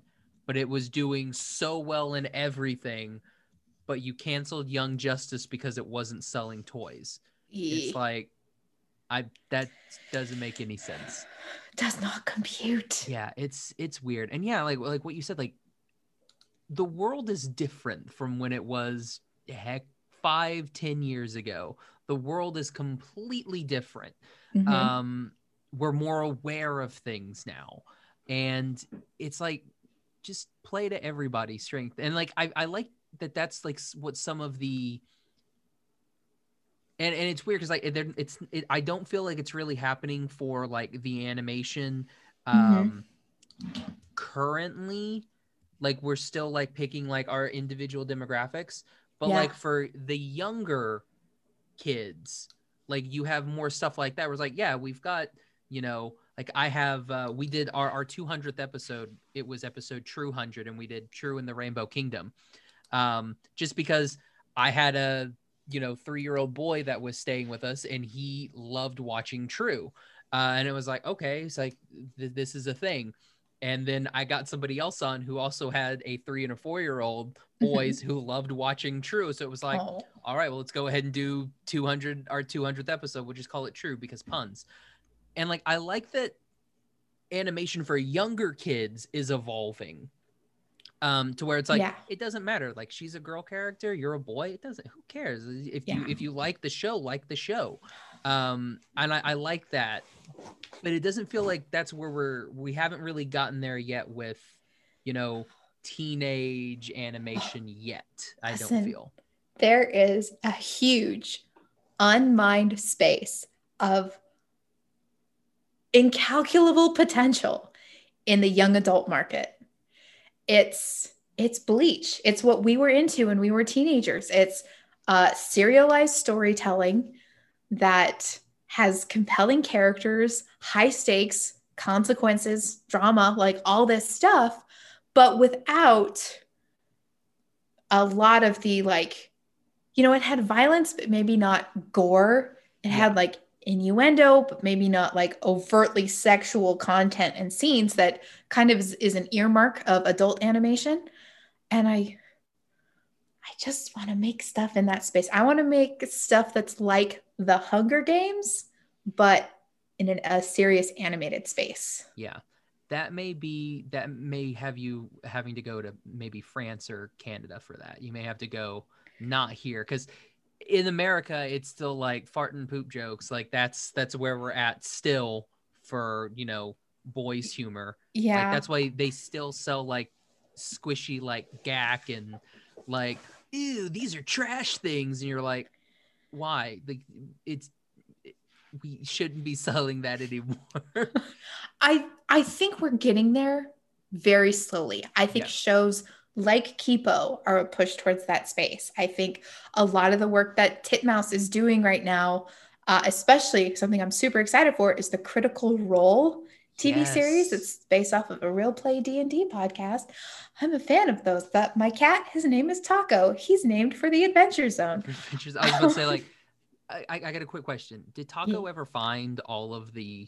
but it was doing so well in everything, but you canceled Young Justice because it wasn't selling toys. It's like, I that doesn't make any sense. does not compute. Yeah it's it's weird. And yeah like like what you said like the world is different from when it was heck five ten years ago. The world is completely different. Mhm. um we're more aware of things now. And it's like just play to everybody's strength. And like i, I like that that's like what some of the and, and it's weird because like there- it's it, i don't feel like it's really happening for like the animation um currently. Like we're still like picking like our individual demographics but Yeah. like for the younger kids like you have more stuff like that where it's like yeah we've got you know like i have uh we did our our 200th episode. It was episode true 100 and we did true in the rainbow kingdom. Um just because i had a you know three year old boy that was staying with us and he loved watching true uh, and it was like okay it's like th- this is a thing and then i got somebody else on who also had a three and a four year old boys *laughs* who loved watching true so it was like Oh. all right, well, let's go ahead and do 200, our 200th episode. We'll just call it True because puns. And like, I like that animation for younger kids is evolving um, to where it's like, Yeah. it doesn't matter. Like, she's a girl character, you're a boy. It doesn't, who cares? If you, if you like the show, like the show. Um, and I, I like that, but it doesn't feel like that's where we're, we haven't really gotten there yet with, you know, teenage animation yet. I don't feel. there is a huge unmined space of incalculable potential in the young adult market. It's it's bleach. It's what we were into when we were teenagers. It's uh, serialized storytelling that has compelling characters, high stakes, consequences, drama, like all this stuff, but without a lot of the like you know, it had violence, but maybe not gore. It had like innuendo, but maybe not like overtly sexual content and scenes that kind of is, is an earmark of adult animation. And I, I just want to make stuff in that space. I want to make stuff that's like the Hunger Games, but in an, a serious animated space. Yeah. That may be that may have you having to go to maybe France or Canada for that. You may have to go not here because in America it's still like fart and poop jokes. Like that's that's where we're at still for you know boys humor. Yeah. Like that's why they still sell like squishy like gack and like ew these are trash things and you're like why like it's we shouldn't be *laughs* selling that anymore I I think we're getting there very slowly. I think Yeah. shows like Kipo are a push towards that space. I think a lot of the work that Titmouse is doing right now, uh, especially something I'm super excited for, is the Critical Role TV series. Yes. It's based off of a real play D and D podcast. I'm a fan of those. That my cat, his name is Taco. He's named for the Adventure Zone. *laughs* Adventures. I was going to say, like, *laughs* I, I got a quick question. Did Taco ever find all of the?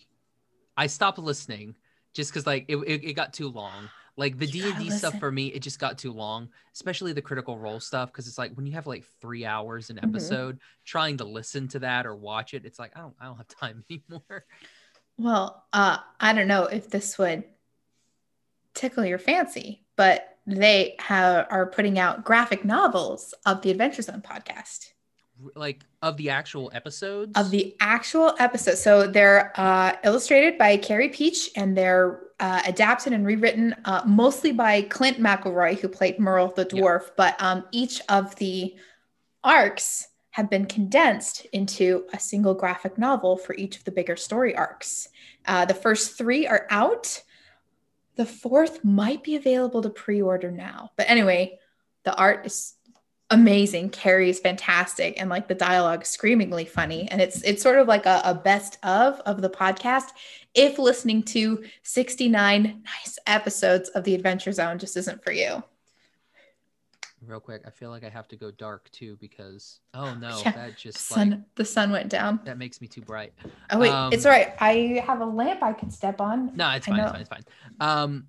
I stopped listening just because, like, it, it, it got too long. Like the D and D stuff for me, it just got too long. Especially the Critical Role stuff, because it's like when you have like three hours an Mhm. episode, trying to listen to that or watch it, it's like I don't I don't have *laughs* time anymore. Well, uh, I don't know if this would tickle your fancy, but they have are putting out graphic novels of the Adventure Zone podcast Like of the actual episodes of the actual episode. So they're uh, illustrated by Carey Pietsch and they're uh, adapted and rewritten uh, mostly by Clint McElroy, who played Merle the Yeah. dwarf. But um, each of the arcs have been condensed into a single graphic novel for each of the bigger story arcs. Uh, the first three are out. The fourth might be available to pre-order now. But anyway, the art is amazing. Carey's fantastic, and like the dialogue, screamingly funny. And it's it's sort of like a, a best of of the podcast. If listening to 69 nice episodes of the Adventure Zone just isn't for you. real quick. I feel like I have to go dark too because oh no, *laughs* Yeah, that The just sun, like the sun went down. that makes me too bright. Oh wait, Um, it's all right. I have a lamp I could step on. No, it's fine. It's fine. It's fine. Um,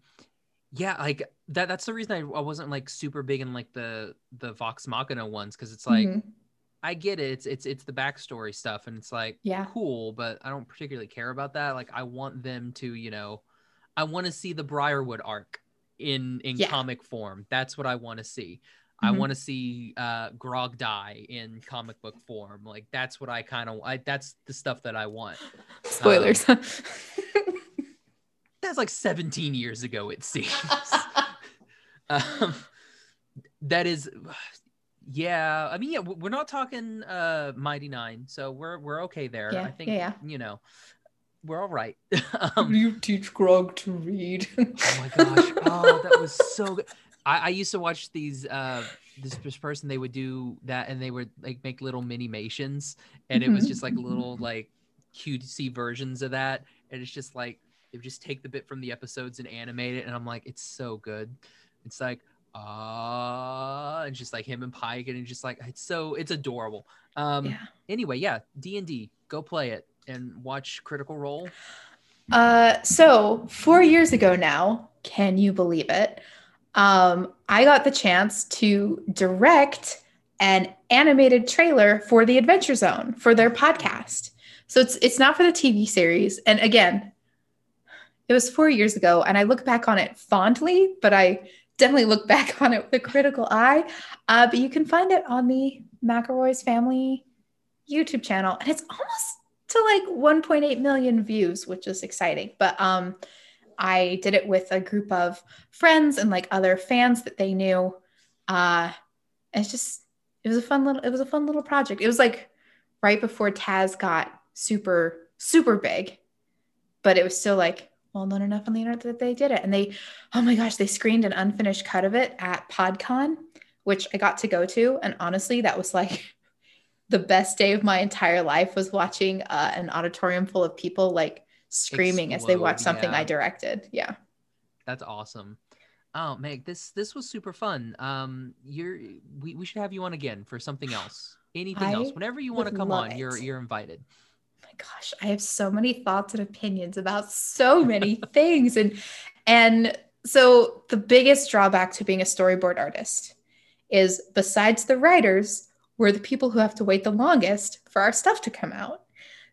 yeah, like that. That's the reason I, I wasn't like super big in like the the Vox Machina ones because it's like Mhm. I get it. It's it's it's the backstory stuff, and it's like Yeah. cool, but I don't particularly care about that. Like I want them to, you know, I want to see the Briarwood arc in in Yeah. comic form. That's what I want to see. I Mhm. want to see uh Grog die in comic book form. Like that's what I kind of I that's the stuff that I want. *laughs* Spoilers. *laughs* That's like 17 years ago it seems. *laughs* um, that is yeah i mean yeah we're not talking uh Mighty Nein so we're we're okay there Yeah, i think yeah, yeah. you know we're all right *laughs* um, you teach Grog to read. oh my gosh *laughs* oh that was so good I, I used to watch these uh this, this person they would do that and they would like make little mini mations and it was Mhm. just like little like cutesy versions of that and it's just like they would just take the bit from the episodes and animate it and i'm like it's so good it's like ah and just like him and pike and just like it's so it's adorable um yeah. anyway yeah d&d go play it and watch critical role Uh, so four years ago now, can you believe it? Um, I got the chance to direct an animated trailer for the Adventure Zone for their podcast. So it's it's not for the TV series. And again, it was four years ago, and I look back on it fondly, but I definitely look back *laughs* on it with a critical eye. Uh, but you can find it on the McElroy's Family YouTube channel, and it's almost to like 1.8 million views, which is exciting. But um, I did it with a group of friends and like other fans that they knew. Uh, it's just it was a fun little it was a fun little project. It was like right before Taz got super super big, but it was still like well known enough on the internet that they did it. And they oh my gosh, they screened an unfinished cut of it at PodCon, which I got to go to, and honestly, that was like *laughs* the best day of my entire life was watching uh, an auditorium full of people like screaming as they watched something yeah. I directed. Yeah. That's awesome. Oh, Meg, this this was super fun. Um, you're we, we should have you on again for something else. Anything I else? Whenever you want to come on, you're you're invited. My gosh, I have so many thoughts and opinions about so many *laughs* things. And and so the biggest drawback to being a storyboard artist is besides the writers, we're the people who have to wait the longest for our stuff to come out.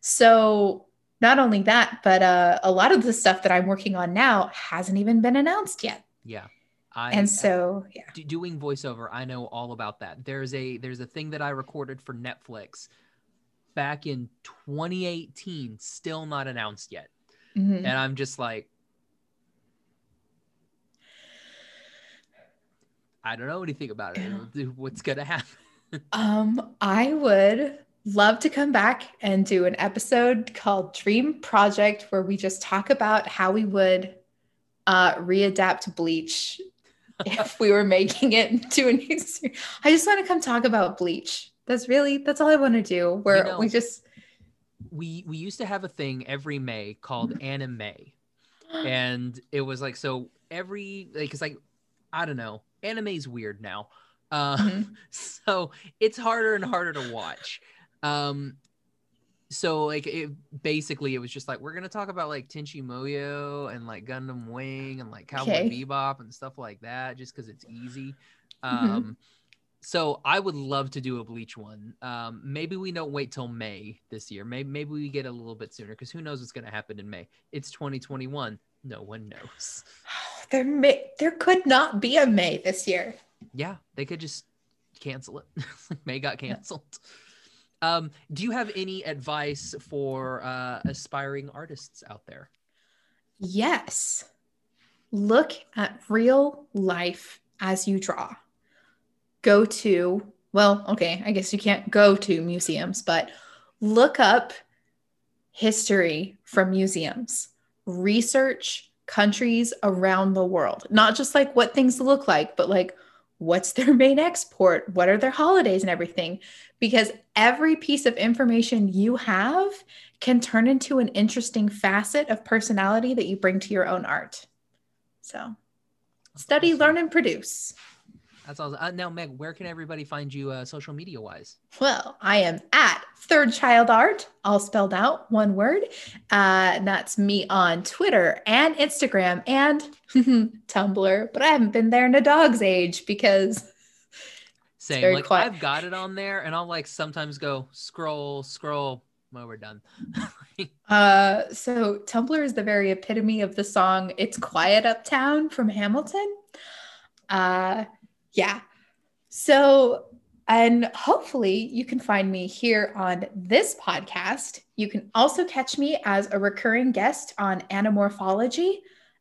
So not only that, but uh, a lot of the stuff that I'm working on now hasn't even been announced yet. Yeah. I, and so, yeah. doing voiceover, I know all about that. There's a there's a thing that I recorded for Netflix back in 2018, still not announced yet. Mhm. And I'm just like I don't know anything about it. What's gonna happen? *laughs* Um, I would love to come back and do an episode called Dream Project where we just talk about how we would uh, readapt Bleach *laughs* if we were making it into a new series. I just want to come talk about Bleach. That's really that's all I want to do. Where know- we just we we used to have a thing every May called Anime. and it was like so every like it's like i don't know anime's weird now uh Mhm. *laughs* so it's harder and harder to watch um so like it basically it was just like we're gonna talk about like Tenchi Muyo and like Gundam Wing and like Cowboy Okay. Bebop and stuff like that just because it's easy. Mhm. Um so I would love to do a bleach one. Um maybe we don't wait till May this year. Maybe maybe we get a little bit sooner because who knows what's gonna happen in May. It's 2021. No one knows. *sighs* there may there could not be a May this year. Yeah, they could just cancel it. *laughs* May got canceled. Um, do you have any advice for uh, aspiring artists out there? Yes. Look at real life as you draw. Go to, well, okay, I guess you can't go to museums, but look up history from museums. Research countries around the world, not just like what things look like, but like what's their main export? What are their holidays and everything? Because every piece of information you have can turn into an interesting facet of personality that you bring to your own art. So, study, learn, and produce. That's all. Uh, now, Meg, where can everybody find you uh, social media wise? Well, I am at Third Child Art, all spelled out, one word. Uh, and that's me on Twitter and Instagram and *laughs* Tumblr, but I haven't been there in a dog's age because Same. Like quiet. I've got it on there, and I'll like sometimes go scroll, scroll. Well, we're done. *laughs* Uh, so Tumblr is the very epitome of the song "It's Quiet Uptown" from Hamilton. Uh, yeah. So, and hopefully you can find me here on this podcast. You can also catch me as a recurring guest on Anamorphology,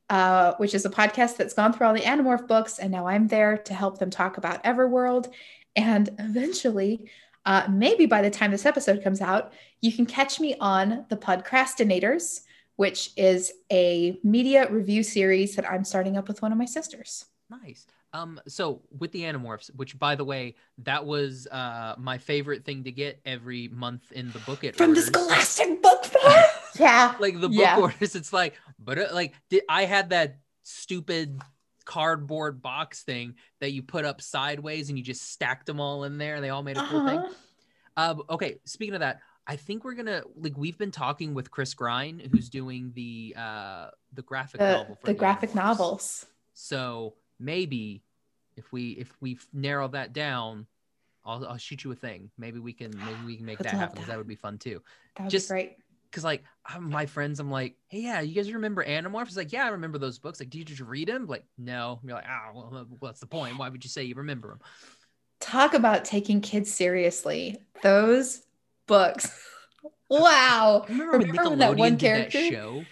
uh, which is a podcast that's gone through all the Animorph books, and now I'm there to help them talk about Everworld. And eventually, uh, maybe by the time this episode comes out, you can catch me on the Podcrastinators, which is a media review series that I'm starting up with one of my sisters. Nice. Um, so with the Animorphs, which by the way, that was uh my favorite thing to get every month in the book it From the orders. Scholastic Book Fair. *laughs* yeah. like the book Yeah. orders it's like but uh, like di- i had that stupid cardboard box thing that you put up sideways and you just stacked them all in there and they all made a cool thing Uh-huh. um okay speaking of that i think we're gonna like we've been talking with chris grine who's doing the uh the graphic The, novel for the graphic Animorphs. novels. so maybe if we if we narrow that down I'll, I'll shoot you a thing. Maybe we can maybe we can make *gasps* that happen that. That would be fun too. That Just- be great. Cause like my friends, I'm like, hey, yeah, you guys remember Animorphs? It's like, yeah, I remember those books. Like, did you just read them? Like, no. You're like, ah, well, what's the point? Why would you say you remember them? Talk about taking kids seriously. Those books. *laughs* wow. Remember, Remember when that one character? that show?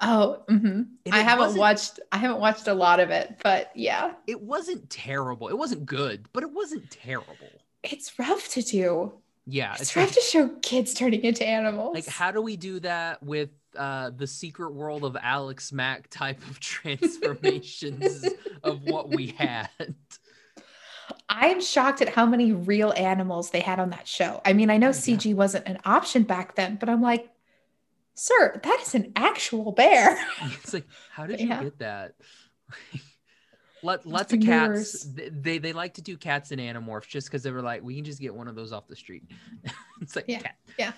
Oh, mhm. I haven't watched. I haven't watched a lot of it, but yeah, It wasn't terrible. It wasn't good, but it wasn't terrible. it's rough to do. Yeah, It's it's rough like, to show kids turning into animals. like how do we do that with uh the secret world of Alex Mack type of *laughs* transformations of what we had? I'm shocked at how many real animals they had on that show. I mean, I know yeah. CG wasn't an option back then, but I'm like, sir, that is an actual bear. *laughs* It's like, how did you Yeah. get that? *laughs* Let, lots of cats. They they like to do cats and animorphs just because they were like, we can just get one of those off the street. *laughs* it's like Yeah, cat. yeah.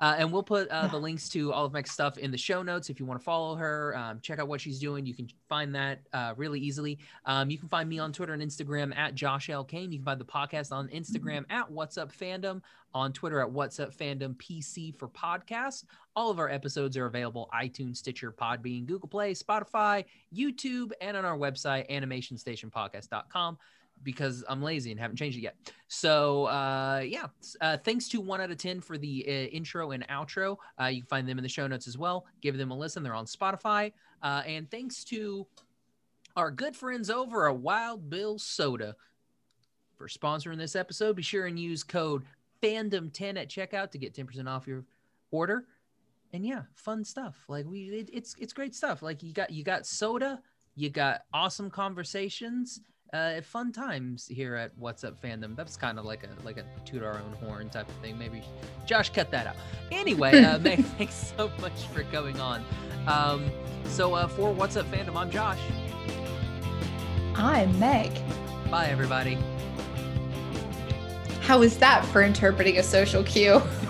Uh, and we'll put uh, the links to all of Meg's stuff in the show notes if you want to follow her. Um, check out what she's doing. You can find that uh, really easily. Um, you can find me on Twitter and Instagram at Josh L. Kane. You can find the podcast on Instagram at What's Up Fandom, on Twitter at What's Up Fandom PC for podcasts. All of our episodes are available iTunes, Stitcher, Podbean, Google Play, Spotify, YouTube, and on our website, animationstationpodcast.com because I'm lazy and haven't changed it yet. So uh, yeah, uh, thanks to one out of ten for the uh, intro and outro. Uh, you can find them in the show notes as well. Give them a listen. They're on Spotify. Uh, and thanks to our good friends over at Wild Bill Soda for sponsoring this episode. Be sure and use code Fandom10 at checkout to get 10% off your order. And yeah, fun stuff. Like we, it, it's it's great stuff. Like you got you got soda, you got awesome conversations uh, fun times here at What's Up Fandom. That's kind of like a like a toot our own horn type of thing. Maybe Josh cut that out. Anyway, uh, *laughs* Meg, thanks so much for coming on. Um, so uh, for What's Up Fandom, I'm Josh. I'm Meg. Bye, everybody. How is that for interpreting a social cue? *laughs*